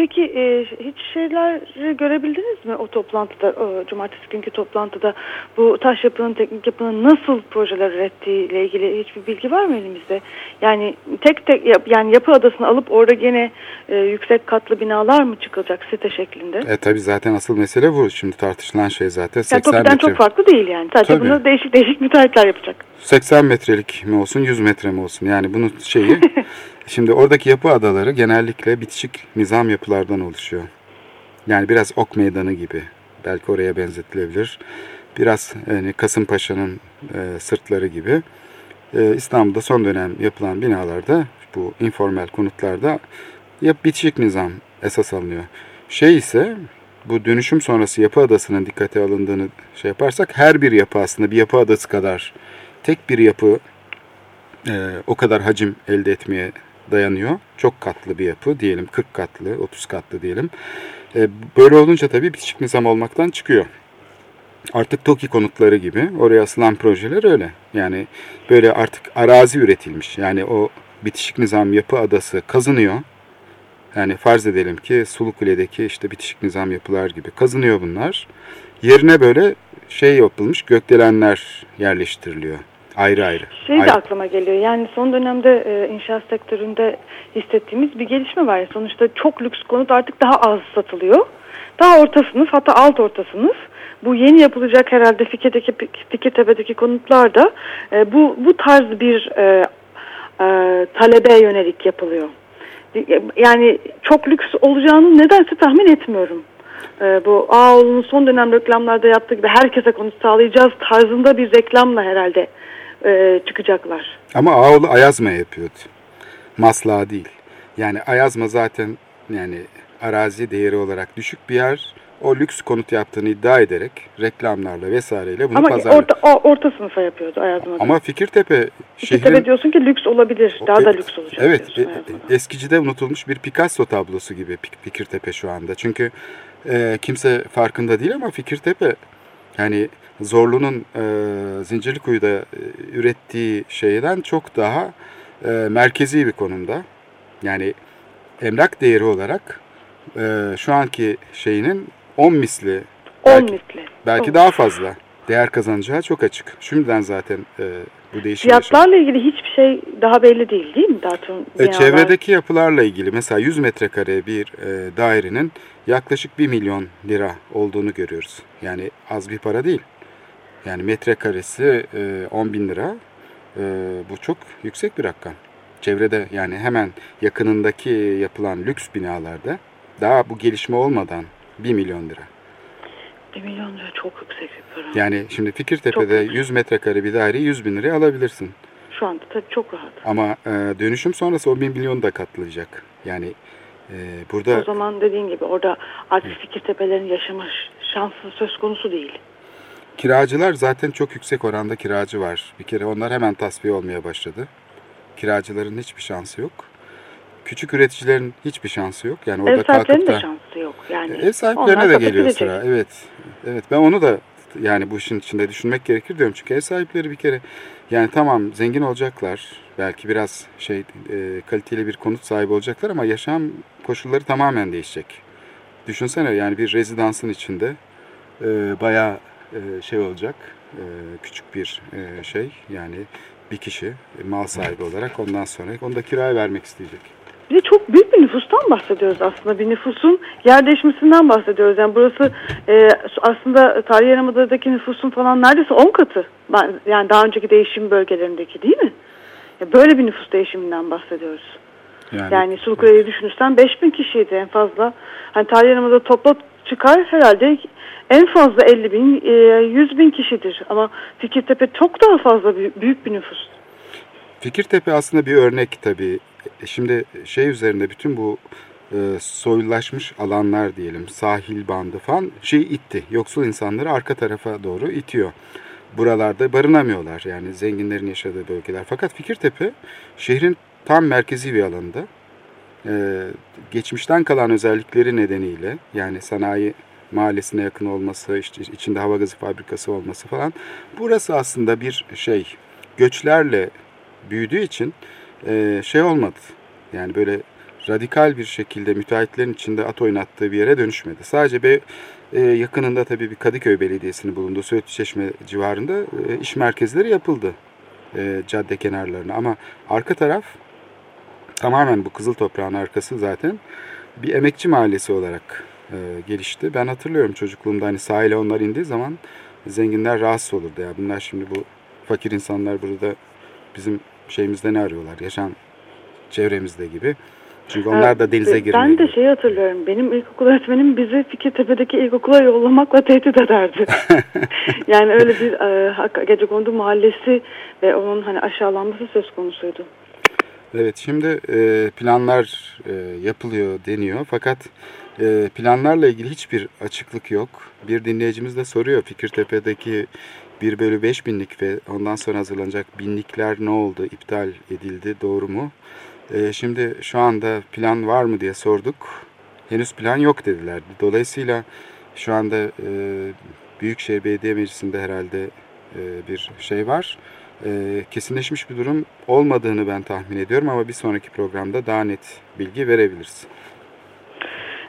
Peki e, hiç şeyler görebildiniz mi o toplantıda, o cumartesi günkü toplantıda bu taş yapının, teknik yapının nasıl projeler ürettiği ile ilgili hiçbir bilgi var mı elimizde? Yani tek tek yap, yani yapı adasını alıp orada gene e, yüksek katlı binalar mı çıkacak site şeklinde? E tabi zaten asıl mesele bu. Şimdi tartışılan şey zaten 80 yani metre. çok farklı değil yani. Sadece tabii. bunu değişik değişik müteahhitler yapacak. 80 metrelik mi olsun 100 metre mi olsun yani bunun şeyi Şimdi oradaki yapı adaları genellikle bitişik nizam yapılardan oluşuyor. Yani biraz ok meydanı gibi. Belki oraya benzetilebilir. Biraz yani Kasımpaşa'nın e, sırtları gibi. E, İstanbul'da son dönem yapılan binalarda bu informal konutlarda yap bitişik nizam esas alınıyor. Şey ise bu dönüşüm sonrası yapı adasının dikkate alındığını şey yaparsak her bir yapı aslında bir yapı adası kadar tek bir yapı e, o kadar hacim elde etmeye dayanıyor. Çok katlı bir yapı diyelim 40 katlı 30 katlı diyelim. E, böyle olunca tabii bitişik nizam olmaktan çıkıyor. Artık TOKİ konutları gibi oraya asılan projeler öyle. Yani böyle artık arazi üretilmiş. Yani o bitişik nizam yapı adası kazınıyor. Yani farz edelim ki Sulukule'deki işte bitişik nizam yapılar gibi kazınıyor bunlar. Yerine böyle şey yapılmış gökdelenler yerleştiriliyor. Ayrı ayrı. Şey de ayrı. aklıma geliyor. Yani son dönemde e, inşaat sektöründe hissettiğimiz bir gelişme var. Sonuçta çok lüks konut artık daha az satılıyor. Daha orta sınıf hatta alt orta sınıf. Bu yeni yapılacak herhalde Fikir'deki, Fikirtepe'deki konutlar da e, bu, bu tarz bir e, e, talebe yönelik yapılıyor. Yani çok lüks olacağını nedense tahmin etmiyorum. E, bu Ağoğlu'nun son dönem reklamlarda yaptığı gibi herkese konut sağlayacağız tarzında bir reklamla herhalde e, çıkacaklar. Ama Ağoğlu Ayazma yapıyordu. Masla değil. Yani Ayazma zaten yani arazi değeri olarak düşük bir yer. O lüks konut yaptığını iddia ederek reklamlarla vesaireyle bunu Ama pazarlıyor. orta, o- orta sınıfa yapıyordu Ayazma'da. Ama Fikirtepe İşte tabii diyorsun ki lüks olabilir. Daha da Evet, lüks olacak Evet, diyorsun e- eskicide unutulmuş bir Picasso tablosu gibi Fikirtepe şu anda. Çünkü e, kimse farkında değil ama Fikirtepe yani Zorlu'nun e, Zincirlikuyu'da e, ürettiği şeyden çok daha e, merkezi bir konumda. Yani emlak değeri olarak e, şu anki şeyinin 10 misli 10 belki, misli. belki Oh. daha fazla değer kazanacağı çok açık. Şimdiden zaten e, bu değişim. Fiyatlarla ilgili hiçbir şey daha belli değil değil mi? Daha tüm E, çevredeki yapılarla ilgili mesela 100 metrekare bir e, dairenin yaklaşık 1 milyon lira olduğunu görüyoruz. Yani az bir para değil. Yani metrekaresi e, 10 bin lira. E, bu çok yüksek bir rakam. Çevrede yani hemen yakınındaki yapılan lüks binalarda daha bu gelişme olmadan 1 milyon lira. 1 milyon lira çok yüksek bir para. Yani şimdi Fikirtepe'de Çok 100 metrekare bir daireyi 100 bin liraya alabilirsin. Şu anda tabii çok rahat. Ama e, dönüşüm sonrası o 1 milyonu da katlayacak. Yani e, burada O zaman dediğin gibi orada artık Fikirtepelerin yaşama şansı söz konusu değil. Kiracılar zaten çok yüksek oranda kiracı var. Bir kere onlar hemen tasfiye olmaya başladı. Kiracıların hiçbir şansı yok. Küçük üreticilerin hiçbir şansı yok. Yani orada Ev sahiplerinin kalkıp de da şansı yok. Yani ev sahiplerine de geliyor sıra. Evet. Evet ben onu da yani bu işin içinde düşünmek gerekir diyorum. Çünkü ev sahipleri bir kere yani tamam zengin olacaklar. Belki biraz şey e, kaliteli bir konut sahibi olacaklar ama yaşam koşulları tamamen değişecek. Düşünsene yani bir rezidansın içinde e, bayağı şey olacak. e, küçük bir e, şey yani bir kişi e, mal sahibi olarak ondan sonra onu da kiraya vermek isteyecek. Bir de çok büyük bir nüfustan bahsediyoruz aslında. Bir nüfusun yer değişmesinden bahsediyoruz. Yani burası e, aslında Tarihi Yarımada'daki nüfusun falan neredeyse 10 katı. Yani daha önceki değişim bölgelerindeki değil mi? Böyle bir nüfus değişiminden bahsediyoruz. Yani Sulukule'yi düşünürsen 5000 kişiydi en fazla. Hani Tarihi Yarımada topla çıkar herhalde en fazla 50 bin, e, 100 bin kişidir. Ama Fikirtepe çok daha fazla büyük, bir nüfus. Fikirtepe aslında bir örnek tabii. E, Şimdi şey üzerinde bütün bu e, soylulaşmış alanlar diyelim, sahil bandı falan şey itti. Yoksul insanları arka tarafa doğru itiyor. Buralarda barınamıyorlar yani zenginlerin yaşadığı bölgeler. Fakat Fikirtepe şehrin tam merkezi bir alanda. E, geçmişten kalan özellikleri nedeniyle yani sanayi mahallesine yakın olması, işte içinde hava gazı fabrikası olması falan. Burası aslında bir şey göçlerle büyüdüğü için e, şey olmadı. Yani böyle radikal bir şekilde müteahhitlerin içinde at oynattığı bir yere dönüşmedi. Sadece bir e, yakınında tabii bir Kadıköy Belediyesi'nin bulunduğu Söğütlü Çeşme civarında e, iş merkezleri yapıldı. Cadde kenarlarına ama arka taraf tamamen bu kızıl toprağın arkası zaten bir emekçi mahallesi olarak e, gelişti. Ben hatırlıyorum çocukluğumda hani sahile onlar indiği zaman zenginler rahatsız olurdu ya. Bunlar şimdi bu fakir insanlar burada bizim şeyimizde ne arıyorlar? Yaşam çevremizde gibi. Çünkü onlar da denize Ben girmiyor. de şey hatırlıyorum. Benim ilkokul öğretmenim bizi Fikirtepe'deki ilkokula yollamakla tehdit ederdi. yani öyle bir e, Gecekondu mahallesi ve onun hani aşağılanması söz konusuydu. Evet şimdi e, planlar e, yapılıyor deniyor fakat e, planlarla ilgili hiçbir açıklık yok. Bir dinleyicimiz de soruyor Fikirtepe'deki 1 bölü 5 binlik ve ondan sonra hazırlanacak binlikler ne oldu, iptal edildi, doğru mu? Şimdi şu anda plan var mı diye sorduk. Henüz plan yok dediler. Dolayısıyla şu anda Büyükşehir Belediye Meclisi'nde herhalde bir şey var. E, kesinleşmiş bir durum olmadığını ben tahmin ediyorum ama bir sonraki programda daha net bilgi verebiliriz.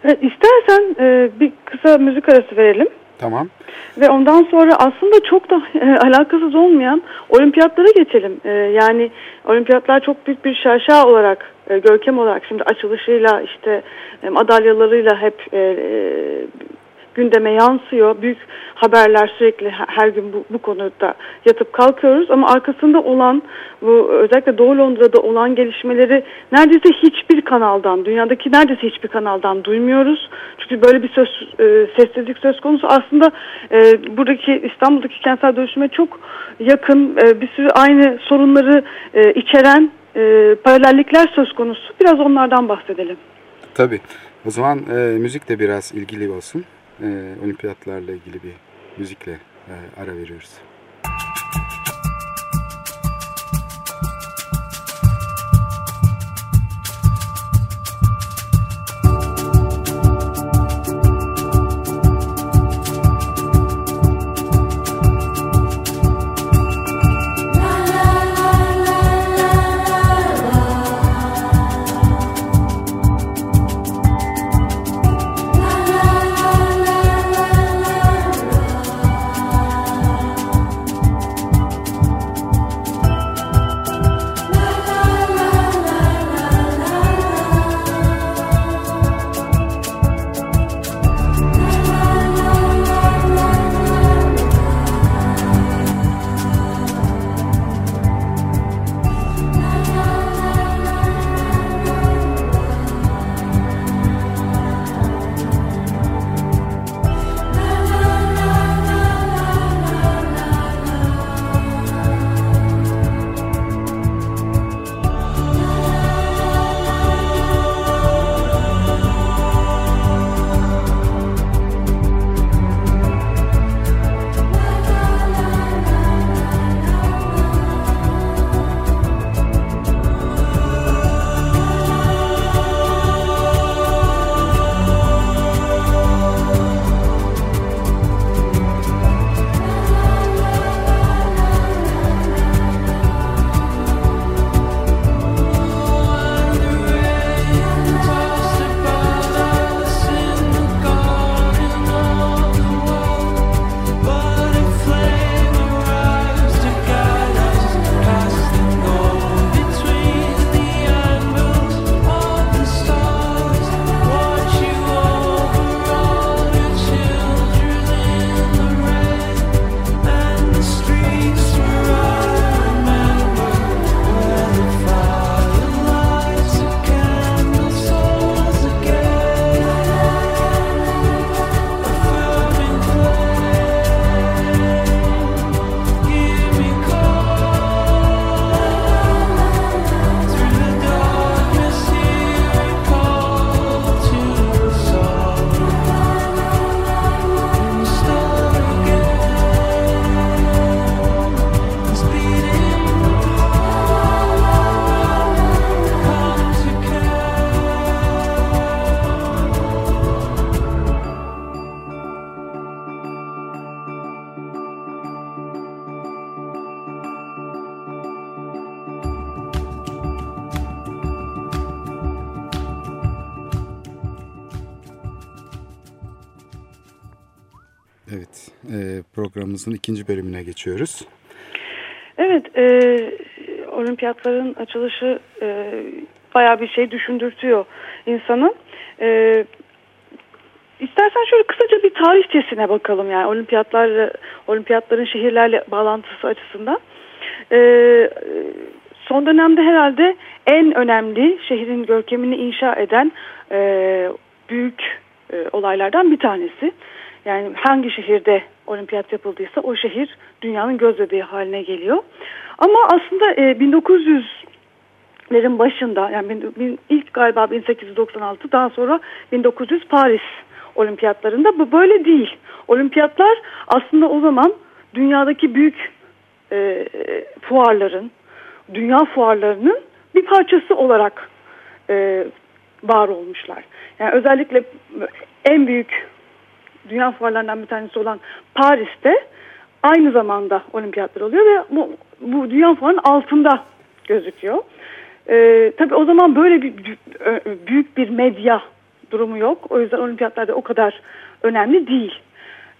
Evet, istersen e, bir kısa müzik arası verelim. Tamam. Ve ondan sonra aslında çok da e, alakasız olmayan olimpiyatlara geçelim. E, yani olimpiyatlar çok büyük bir şaşa olarak, e, görkem olarak şimdi açılışıyla işte e, madalyalarıyla hep e, e, gündeme yansıyor. Büyük haberler sürekli her gün bu, bu konuda yatıp kalkıyoruz ama arkasında olan bu özellikle Doğu Londra'da olan gelişmeleri neredeyse hiçbir kanaldan, dünyadaki neredeyse hiçbir kanaldan duymuyoruz. Çünkü böyle bir söz e, sessizlik söz konusu. Aslında e, buradaki İstanbul'daki kentsel dönüşüme çok yakın e, bir sürü aynı sorunları e, içeren e, paralellikler söz konusu. Biraz onlardan bahsedelim. Tabii. O zaman e, müzik de biraz ilgili olsun. E, olimpiyatlarla ilgili bir müzikle e, ara veriyoruz. Programımızın ikinci bölümüne geçiyoruz. Evet, e, olimpiyatların açılışı e, bayağı bir şey düşündürtüyor insanı. E, istersen şöyle kısaca bir tarihçesine bakalım yani olimpiyatlar, olimpiyatların şehirlerle bağlantısı açısından. E, son dönemde herhalde en önemli şehrin görkemini inşa eden e, büyük e, olaylardan bir tanesi. Yani hangi şehirde olimpiyat yapıldıysa o şehir dünyanın göz bebeği haline geliyor. Ama aslında e, 1900'lerin başında yani bin, bin, ilk galiba 1896 daha sonra 1900 Paris olimpiyatlarında bu böyle değil. Olimpiyatlar aslında o zaman dünyadaki büyük e, fuarların, dünya fuarlarının bir parçası olarak e, var olmuşlar. Yani özellikle en büyük dünya fuarlarından bir tanesi olan Paris'te aynı zamanda olimpiyatlar oluyor ve bu, bu dünya fuarının altında gözüküyor. Ee, tabii o zaman böyle bir büyük bir medya durumu yok. O yüzden olimpiyatlarda o kadar önemli değil.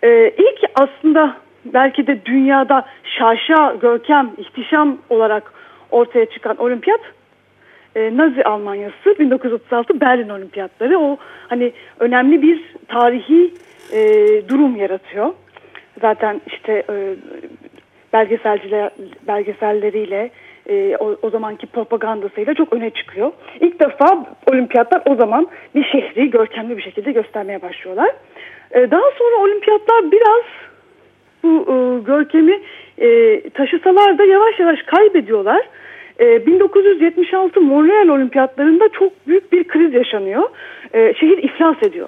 Ee, ilk aslında belki de dünyada şaşa, görkem, ihtişam olarak ortaya çıkan olimpiyat e, Nazi Almanyası 1936 Berlin Olimpiyatları o hani önemli bir tarihi e, durum yaratıyor. Zaten işte e, belgeselciler belgeselleriyle e, o, o zamanki propagandasıyla çok öne çıkıyor. İlk defa olimpiyatlar o zaman bir şehri görkemli bir şekilde göstermeye başlıyorlar. E, daha sonra olimpiyatlar biraz bu e, görkemi e, taşısalar da yavaş yavaş kaybediyorlar. E, 1976 Montreal Olimpiyatlarında çok büyük bir kriz yaşanıyor. E, şehir iflas ediyor.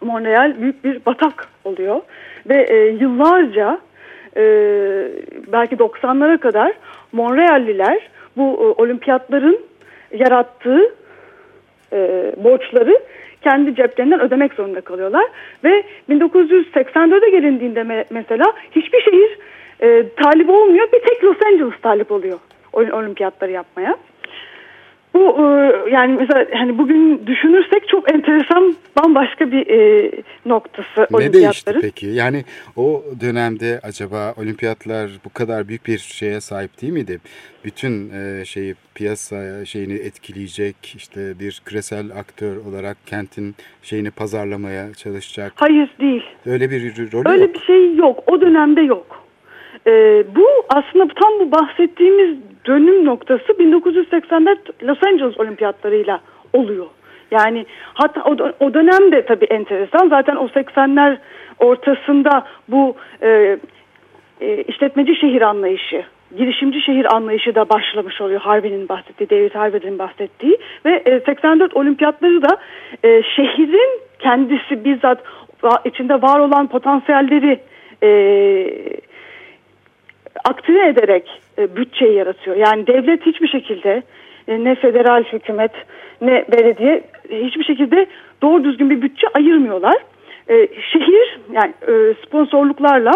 Montreal büyük bir batak oluyor ve e, yıllarca e, belki 90'lara kadar Montrealliler bu e, olimpiyatların yarattığı borçları kendi ceplerinden ödemek zorunda kalıyorlar. Ve 1984'e gelindiğinde me mesela hiçbir şehir e, talip olmuyor. Bir tek Los Angeles talip oluyor olimpiyatları yapmaya. Bu e, yani mesela hani bugün düşünürsek çok enteresan bambaşka bir e, noktası ne değişti peki? Yani o dönemde acaba olimpiyatlar bu kadar büyük bir şeye sahip değil miydi? Bütün e, şeyi piyasa şeyini etkileyecek işte bir küresel aktör olarak kentin şeyini pazarlamaya çalışacak. Hayır değil. Öyle bir rol Öyle yok. bir şey yok. O dönemde yok. E, bu aslında tam bu bahsettiğimiz dönüm noktası 1984 Los Angeles olimpiyatlarıyla oluyor. Yani hatta o, o dönem de tabii enteresan. Zaten o 80'ler ortasında bu e, e, işletmeci şehir anlayışı, girişimci şehir anlayışı da başlamış oluyor. Harvey'nin bahsettiği, David Harvey'nin bahsettiği ve e, 84 olimpiyatları da e, şehrin kendisi bizzat içinde var olan potansiyelleri e, aktive ederek e, bütçeyi yaratıyor. Yani devlet hiçbir şekilde e, ne federal hükümet ne belediye e, hiçbir şekilde doğru düzgün bir bütçe ayırmıyorlar. E, şehir yani sponsorluklarla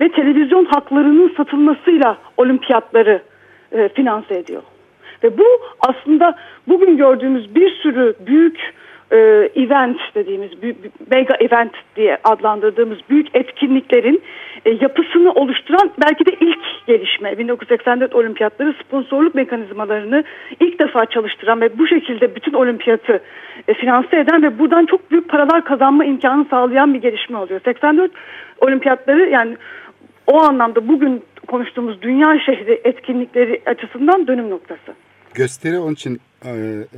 ve televizyon haklarının satılmasıyla olimpiyatları finanse ediyor. Ve bu aslında bugün gördüğümüz bir sürü büyük e, event dediğimiz mega event diye adlandırdığımız büyük etkinliklerin e, yapısını oluşturan belki de ilk gelişme 1984 olimpiyatları sponsorluk mekanizmalarını ilk defa çalıştıran ve bu şekilde bütün olimpiyatı e, finanse eden ve buradan çok büyük paralar kazanma imkanı sağlayan bir gelişme oluyor. 84 olimpiyatları yani o anlamda bugün konuştuğumuz dünya şehri etkinlikleri açısından dönüm noktası gösteri onun için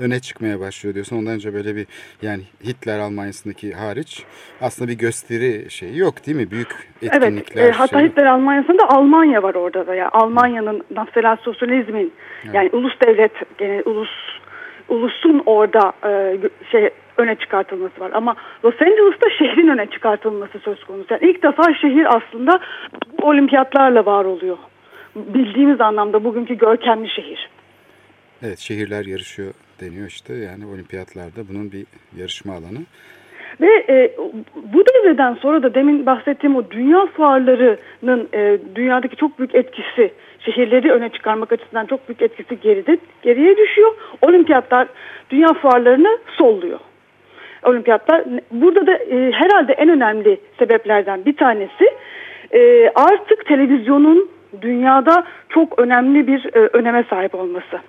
öne çıkmaya başlıyor diyorsun. Ondan önce böyle bir yani Hitler Almanya'sındaki hariç aslında bir gösteri şeyi yok değil mi? Büyük etkinlikler. Evet. E, hatta şeyi. Hitler Almanya'sında Almanya var orada da. Yani Almanya'nın nasyonel sosyalizmin evet. yani ulus devlet yani ulus ulusun orada e, şey öne çıkartılması var. Ama Los Angeles'ta şehrin öne çıkartılması söz konusu. Yani ilk defa şehir aslında olimpiyatlarla var oluyor. Bildiğimiz anlamda bugünkü görkemli şehir. Evet şehirler yarışıyor deniyor işte yani olimpiyatlarda bunun bir yarışma alanı. Ve e, bu devreden sonra da demin bahsettiğim o dünya fuarlarının e, dünyadaki çok büyük etkisi şehirleri öne çıkarmak açısından çok büyük etkisi geride, geriye düşüyor. Olimpiyatlar dünya fuarlarını solluyor. Olimpiyatlar burada da e, herhalde en önemli sebeplerden bir tanesi e, artık televizyonun dünyada çok önemli bir e, öneme sahip olması.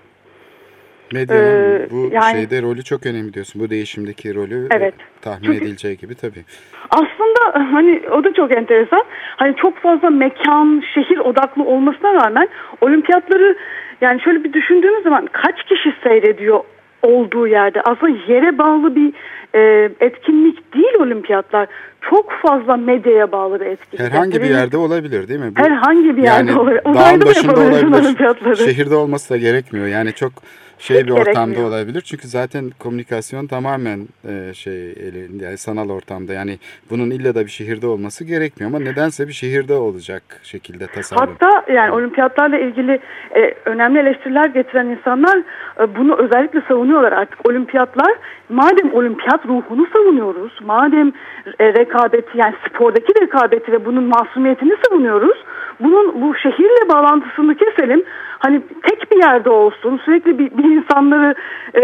Medyanın ee, bu yani, şeyde rolü çok önemli diyorsun. Bu değişimdeki rolü e, evet. tahmin edileceği gibi tabii. Aslında hani o da çok enteresan. Hani çok fazla mekan, şehir odaklı olmasına rağmen olimpiyatları yani şöyle bir düşündüğümüz zaman kaç kişi seyrediyor olduğu yerde aslında yere bağlı bir e, etkinlik değil olimpiyatlar. Çok fazla medyaya bağlı bir etkinlik. Herhangi bir yerde olabilir değil mi? Bu, Herhangi bir yerde yani olabilir. Dağın başında olabilir. Şehirde olması da gerekmiyor. Yani çok şey bir ortamda gerekmiyor. olabilir. Çünkü zaten komünikasyon tamamen e, şey yani sanal ortamda. Yani bunun illa da bir şehirde olması gerekmiyor ama nedense bir şehirde olacak şekilde tasarım. Hatta yani olimpiyatlarla ilgili e, önemli eleştiriler getiren insanlar e, bunu özellikle savunuyorlar artık. Olimpiyatlar madem olimpiyat ruhunu savunuyoruz, madem e, rekabeti yani spordaki rekabeti ve bunun masumiyetini savunuyoruz. Bunun bu şehirle bağlantısını keselim hani tek bir yerde olsun sürekli bir, bir insanları e,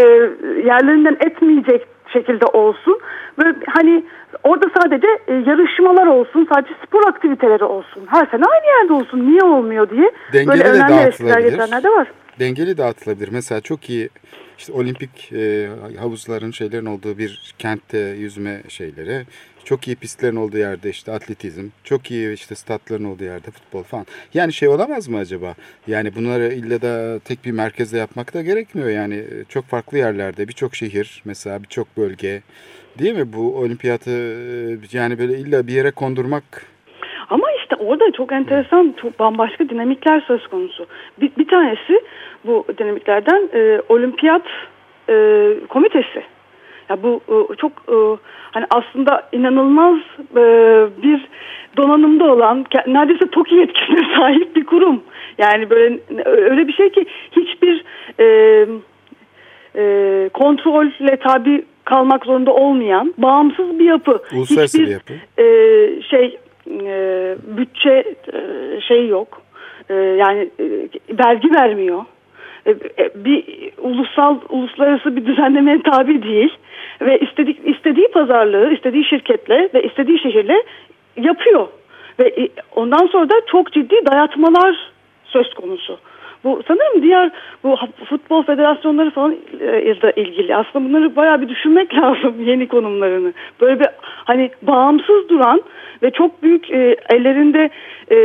yerlerinden etmeyecek şekilde olsun ve hani orada sadece e, yarışmalar olsun sadece spor aktiviteleri olsun her sene aynı yerde olsun niye olmuyor diye Dengeli böyle önemli eleştiriler getirenler de var. dengeli dağıtılabilir. Mesela çok iyi işte olimpik e, havuzların şeylerin olduğu bir kentte yüzme şeyleri, çok iyi pistlerin olduğu yerde işte atletizm, çok iyi işte statların olduğu yerde futbol falan. Yani şey olamaz mı acaba? Yani bunları illa da tek bir merkezde yapmak da gerekmiyor. Yani e, çok farklı yerlerde, birçok şehir mesela birçok bölge değil mi? Bu olimpiyatı e, yani böyle illa bir yere kondurmak Ama işte orada çok enteresan, çok bambaşka dinamikler söz konusu. Bir, bir tanesi bu dinamiklerden e, olimpiyat e, komitesi. Ya bu e, çok e, hani aslında inanılmaz e, bir donanımda olan neredeyse TOKİ yetkisine sahip bir kurum. Yani böyle öyle bir şey ki hiçbir e, e, kontrolle tabi kalmak zorunda olmayan bağımsız bir yapı. Uluslararası Hiçbir, bir yapı. e, şey e, bütçe e, şey yok. E, yani vergi vermiyor. Bir ulusal uluslararası bir düzenlemeye tabi değil ve istedik istediği pazarlığı istediği şirketle ve istediği şehirle yapıyor ve ondan sonra da çok ciddi dayatmalar söz konusu. Bu sanırım diğer bu futbol federasyonları falan e, da ilgili. Aslında bunları bayağı bir düşünmek lazım yeni konumlarını. Böyle bir hani bağımsız duran ve çok büyük e, ellerinde e,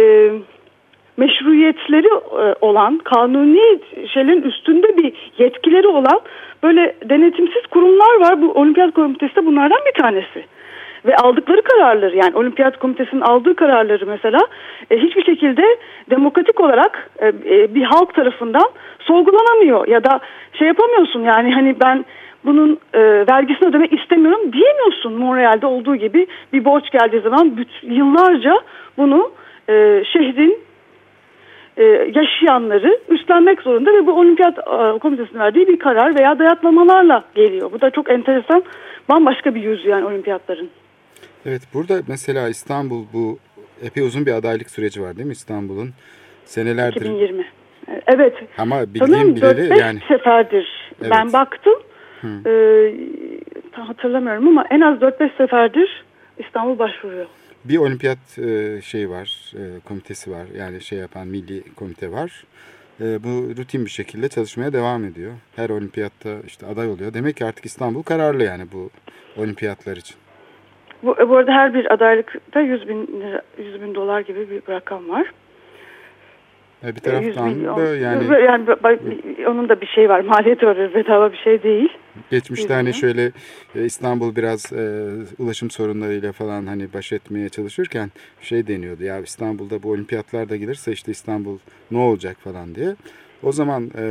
meşruiyetleri e, olan, kanuni şeylerin üstünde bir yetkileri olan böyle denetimsiz kurumlar var. Bu olimpiyat komitesi de bunlardan bir tanesi. Ve aldıkları kararları yani olimpiyat komitesinin aldığı kararları mesela e, hiçbir şekilde demokratik olarak e, e, bir halk tarafından sorgulanamıyor ya da şey yapamıyorsun yani hani ben bunun e, vergisini ödemek istemiyorum diyemiyorsun Montreal'de olduğu gibi bir borç geldiği zaman yıllarca bunu e, şehrin e, yaşayanları üstlenmek zorunda ve bu olimpiyat e, komitesinin verdiği bir karar veya dayatlamalarla geliyor. Bu da çok enteresan bambaşka bir yüzü yani olimpiyatların. Evet burada mesela İstanbul bu epey uzun bir adaylık süreci var değil mi İstanbul'un? Senelerdir 2020. E, Evet. ama bildiğim bileli 4-5 yani seferdir. Evet. Ben baktım. E, tam hatırlamıyorum ama en az 4-5 seferdir İstanbul başvuruyor. bir olimpiyat e, şey var, e, komitesi var. Yani şey yapan milli komite var. E, bu rutin bir şekilde çalışmaya devam ediyor. Her olimpiyatta işte aday oluyor. Demek ki artık İstanbul kararlı yani bu olimpiyatlar için. Bu, bu arada her bir adaylıkta 100 bin, lira, 100 bin dolar gibi bir rakam var. Bir 100 taraftan da yani yani onun da bir şey var. Maliyeti var. Bedava bir şey değil. geçmişte hani şöyle e, İstanbul biraz e, ulaşım sorunlarıyla falan hani baş etmeye çalışırken şey deniyordu. Ya İstanbul'da bu olimpiyatlar da gelirse işte İstanbul ne olacak falan diye. O zaman e,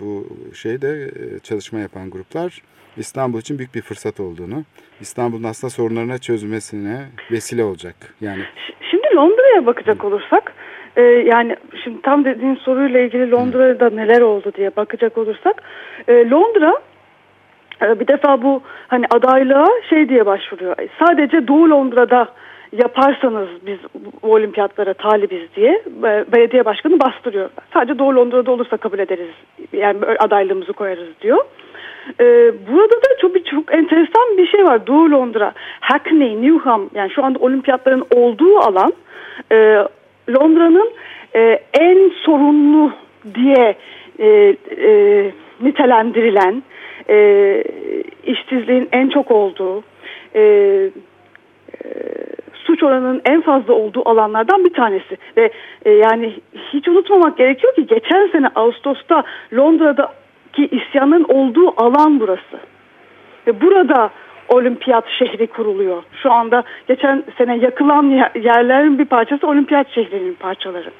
bu şeyde e, çalışma yapan gruplar İstanbul için büyük bir fırsat olduğunu, İstanbul'un aslında sorunlarına çözmesine vesile olacak. Yani Şimdi Londra'ya bakacak olursak e, yani şimdi tam dediğin soruyla ilgili Londra'da neler oldu diye bakacak olursak e, Londra e, bir defa bu hani adaylığa şey diye başvuruyor. Sadece Doğu Londra'da yaparsanız biz bu olimpiyatlara talibiz diye e, belediye başkanı bastırıyor. Sadece Doğu Londra'da olursa kabul ederiz. Yani adaylığımızı koyarız diyor. E, burada da çok çok enteresan bir şey var. Doğu Londra, Hackney, Newham yani şu anda olimpiyatların olduğu alan e, Londra'nın e, en sorunlu diye e, e, nitelendirilen e, işsizliğin en çok olduğu e, e, suç oranının en fazla olduğu alanlardan bir tanesi ve e, yani hiç unutmamak gerekiyor ki geçen sene Ağustos'ta Londra'daki isyanın olduğu alan burası ve burada olimpiyat şehri kuruluyor. Şu anda geçen sene yakılan yer- yerlerin bir parçası olimpiyat şehrinin parçaları.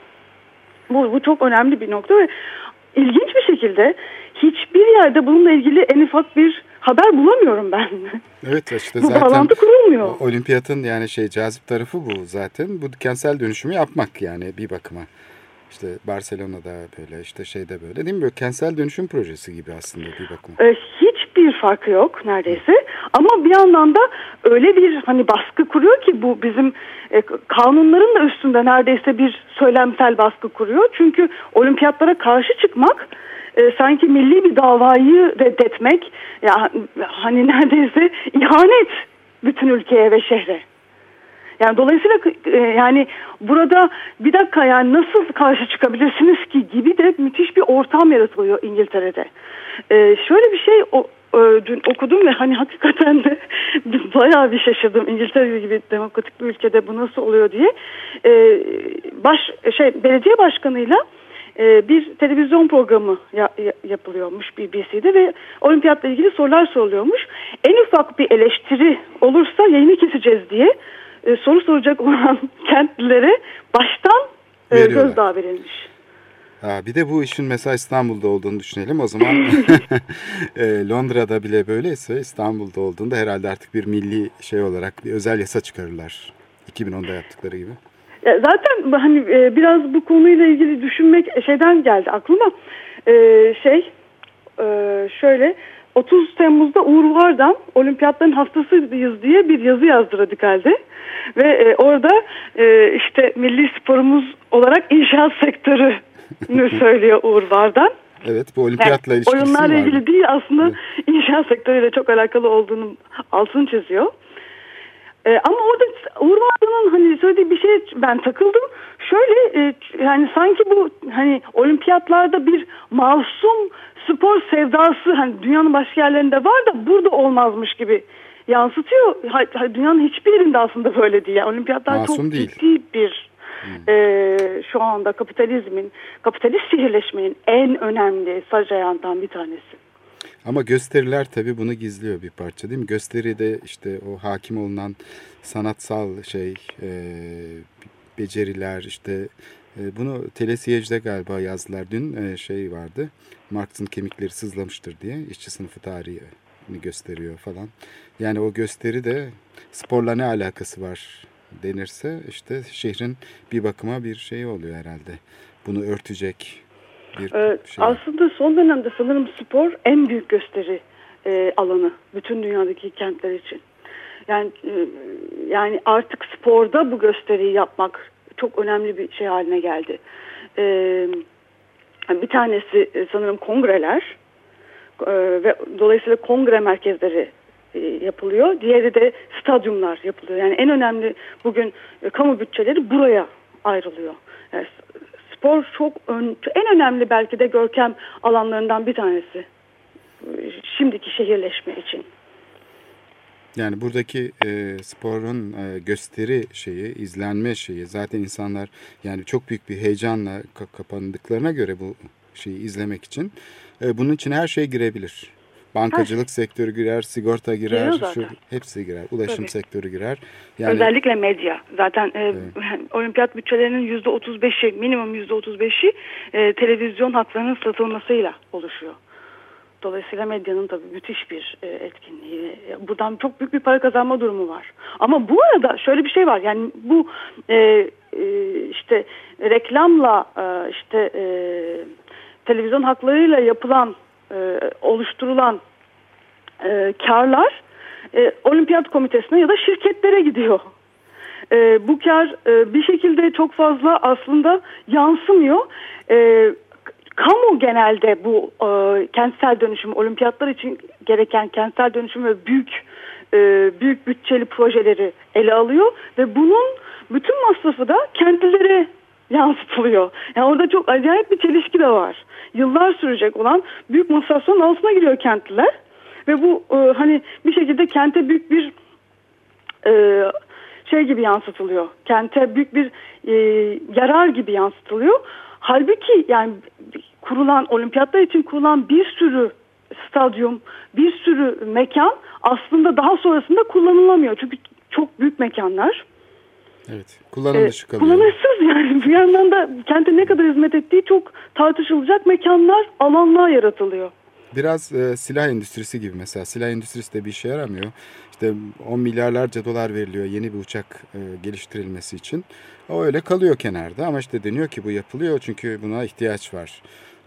Bu, bu çok önemli bir nokta ve ilginç bir şekilde hiçbir yerde bununla ilgili en ufak bir haber bulamıyorum ben. evet işte bu zaten bağlantı kurulmuyor. olimpiyatın yani şey cazip tarafı bu zaten. Bu kentsel dönüşümü yapmak yani bir bakıma. İşte Barcelona'da böyle işte şeyde böyle değil mi? Böyle kentsel dönüşüm projesi gibi aslında bir bakıma. Ee, hiçbir farkı yok neredeyse ama bir yandan da öyle bir hani baskı kuruyor ki bu bizim e, kanunların da üstünde neredeyse bir söylemsel baskı kuruyor. Çünkü olimpiyatlara karşı çıkmak e, sanki milli bir davayı reddetmek ya hani neredeyse ihanet bütün ülkeye ve şehre. Yani dolayısıyla e, yani burada bir dakika yani nasıl karşı çıkabilirsiniz ki gibi de müthiş bir ortam yaratılıyor İngiltere'de. E, şöyle bir şey o, e, dün okudum ve hani hakikaten de bayağı bir şaşırdım İngiltere gibi demokratik bir ülkede bu nasıl oluyor diye. E, baş şey belediye başkanıyla e, bir televizyon programı ya, ya, yapılıyormuş BBC'de ve olimpiyatla ilgili sorular soruluyormuş. En ufak bir eleştiri olursa yayını keseceğiz diye e, soru soracak olan kentlilere baştan e, gözdağı verilmiş. Ha, bir de bu işin mesela İstanbul'da olduğunu düşünelim. O zaman e, Londra'da bile böyleyse İstanbul'da olduğunda herhalde artık bir milli şey olarak bir özel yasa çıkarırlar. 2010'da yaptıkları gibi. Zaten hani e, biraz bu konuyla ilgili düşünmek şeyden geldi aklıma. E, şey e, şöyle 30 Temmuz'da Uğur Vardan olimpiyatların hastasıyız diye bir yazı yazdı radikalde. Ve orada işte milli sporumuz olarak inşaat sektörünü söylüyor Uğur Vardan. Evet bu olimpiyatla yani, ilişkisi Oyunlarla ilgili değil aslında evet. inşaat sektörüyle çok alakalı olduğunu altını çiziyor. Ee, ama orada Uğur Vardan'ın hani söylediği bir şey ben takıldım. Şöyle e, yani sanki bu hani olimpiyatlarda bir masum spor sevdası hani dünyanın başka yerlerinde var da burada olmazmış gibi yansıtıyor. Ha, dünyanın hiçbir yerinde aslında böyle değil. Yani olimpiyatlar masum çok değil. ciddi bir hmm. e, şu anda kapitalizmin, kapitalist şehirleşmenin en önemli sac ayağından bir tanesi. Ama gösteriler tabii bunu gizliyor bir parça değil mi? Gösteride işte o hakim olunan sanatsal şey, e, beceriler işte e, bunu telesiyecde galiba yazdılar. Dün e, şey vardı, Marx'ın kemikleri sızlamıştır diye işçi sınıfı tarihini gösteriyor falan. Yani o gösteri de sporla ne alakası var denirse işte şehrin bir bakıma bir şey oluyor herhalde. Bunu örtecek, bir ee, şey. Aslında son dönemde sanırım spor en büyük gösteri e, alanı bütün dünyadaki kentler için. Yani e, yani artık sporda bu gösteriyi yapmak çok önemli bir şey haline geldi. E, bir tanesi e, sanırım kongreler e, ve dolayısıyla kongre merkezleri e, yapılıyor. Diğeri de stadyumlar yapılıyor. Yani en önemli bugün kamu bütçeleri buraya ayrılıyor. Yani spor çok ön, en önemli belki de görkem alanlarından bir tanesi. Şimdiki şehirleşme için. Yani buradaki e, sporun e, gösteri şeyi, izlenme şeyi zaten insanlar yani çok büyük bir heyecanla kapandıklarına göre bu şeyi izlemek için e, bunun için her şey girebilir. Bankacılık Her. sektörü girer, sigorta girer, şu hepsi girer. Ulaşım Tabii. sektörü girer. Yani, Özellikle medya. Zaten e, evet. olimpiyat bütçelerinin yüzde otuz beşi, minimum yüzde otuz beşi e, televizyon haklarının satılmasıyla oluşuyor. Dolayısıyla medyanın tabii müthiş bir e, etkinliği. Buradan çok büyük bir para kazanma durumu var. Ama bu arada şöyle bir şey var. Yani bu e, e, işte reklamla e, işte e, televizyon haklarıyla yapılan e, oluşturulan e, karlar e, olimpiyat komitesine ya da şirketlere gidiyor. E, bu kar e, bir şekilde çok fazla aslında yansımıyor. E, kamu genelde bu e, kentsel dönüşüm, olimpiyatlar için gereken kentsel dönüşüm ve büyük e, büyük bütçeli projeleri ele alıyor ve bunun bütün masrafı da kentlilere yansıtılıyor. Yani orada çok acayip bir çelişki de var. Yıllar sürecek olan büyük masrafların altına giriyor kentliler. Ve bu e, hani bir şekilde kente büyük bir e, şey gibi yansıtılıyor. Kente büyük bir e, yarar gibi yansıtılıyor. Halbuki yani kurulan olimpiyatlar için kurulan bir sürü stadyum, bir sürü mekan aslında daha sonrasında kullanılamıyor. Çünkü çok büyük mekanlar. Evet. Kullanım dışı kalıyor. Kullanışsız yani. Bir yandan da kente ne kadar hizmet ettiği çok tartışılacak mekanlar, alanlar yaratılıyor. Biraz e, silah endüstrisi gibi mesela. Silah endüstrisi de bir işe yaramıyor. İşte 10 milyarlarca dolar veriliyor yeni bir uçak e, geliştirilmesi için. O öyle kalıyor kenarda ama işte deniyor ki bu yapılıyor çünkü buna ihtiyaç var.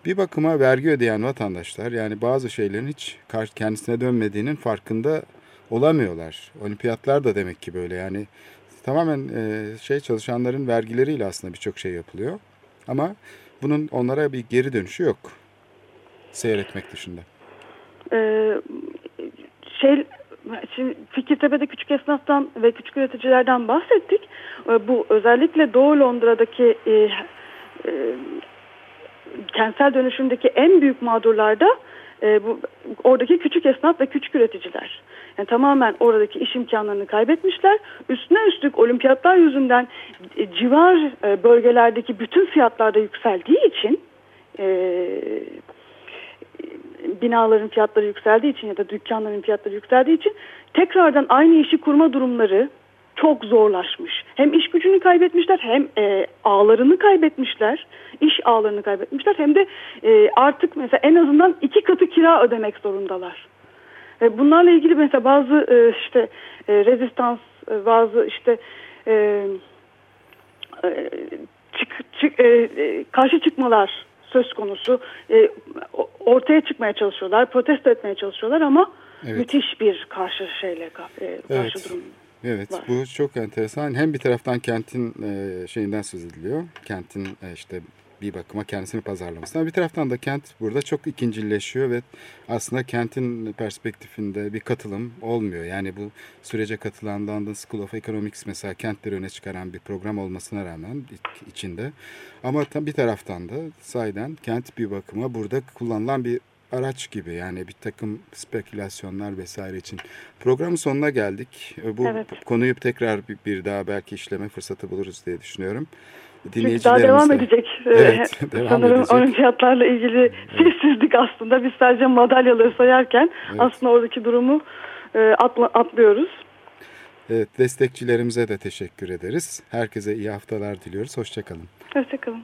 Bir bakıma vergi ödeyen vatandaşlar yani bazı şeylerin hiç kendisine dönmediğinin farkında olamıyorlar. Olimpiyatlar da demek ki böyle yani tamamen e, şey çalışanların vergileriyle aslında birçok şey yapılıyor. Ama bunun onlara bir geri dönüşü yok. Seyretmek dışında. Ee, şey şimdi Fikirtepe'de küçük esnaftan ve küçük üreticilerden bahsettik. E, bu özellikle Doğu Londra'daki e, e, kentsel dönüşümdeki en büyük mağdurlarda e, bu oradaki küçük esnaf ve küçük üreticiler. Yani tamamen oradaki iş imkanlarını kaybetmişler. Üstüne üstlük olimpiyatlar yüzünden e, civar e, bölgelerdeki bütün fiyatlar da yükseldiği için e, binaların fiyatları yükseldiği için ya da dükkanların fiyatları yükseldiği için tekrardan aynı işi kurma durumları çok zorlaşmış. Hem iş gücünü kaybetmişler hem e, ağlarını kaybetmişler. iş ağlarını kaybetmişler hem de e, artık mesela en azından iki katı kira ödemek zorundalar. E, bunlarla ilgili mesela bazı e, işte e, rezistans, e, bazı işte e, e, çık, çık, e, e karşı çıkmalar söz konusu. E, ortaya çıkmaya çalışıyorlar, protesto etmeye çalışıyorlar ama evet. müthiş bir karşı şeyle e, karşı evet. durum. Evet var. bu çok enteresan. Hem bir taraftan kentin e, şeyinden söz ediliyor. Kentin e, işte bir bakıma kendisini pazarlamasına. Bir taraftan da kent burada çok ikincileşiyor ve aslında kentin perspektifinde bir katılım olmuyor. Yani bu sürece katılan London School of Economics mesela kentleri öne çıkaran bir program olmasına rağmen içinde. Ama bir taraftan da sayeden kent bir bakıma burada kullanılan bir araç gibi yani bir takım spekülasyonlar vesaire için. Programın sonuna geldik. Bu evet. konuyu tekrar bir, bir daha belki işleme fırsatı buluruz diye düşünüyorum. Çünkü daha devam edecek. Evet, devam Sanırım edecek. olimpiyatlarla ilgili sessizlik aslında. Biz sadece madalyaları sayarken evet. aslında oradaki durumu e, atla, atlıyoruz. Evet, destekçilerimize de teşekkür ederiz. Herkese iyi haftalar diliyoruz. Hoşçakalın. Hoşçakalın.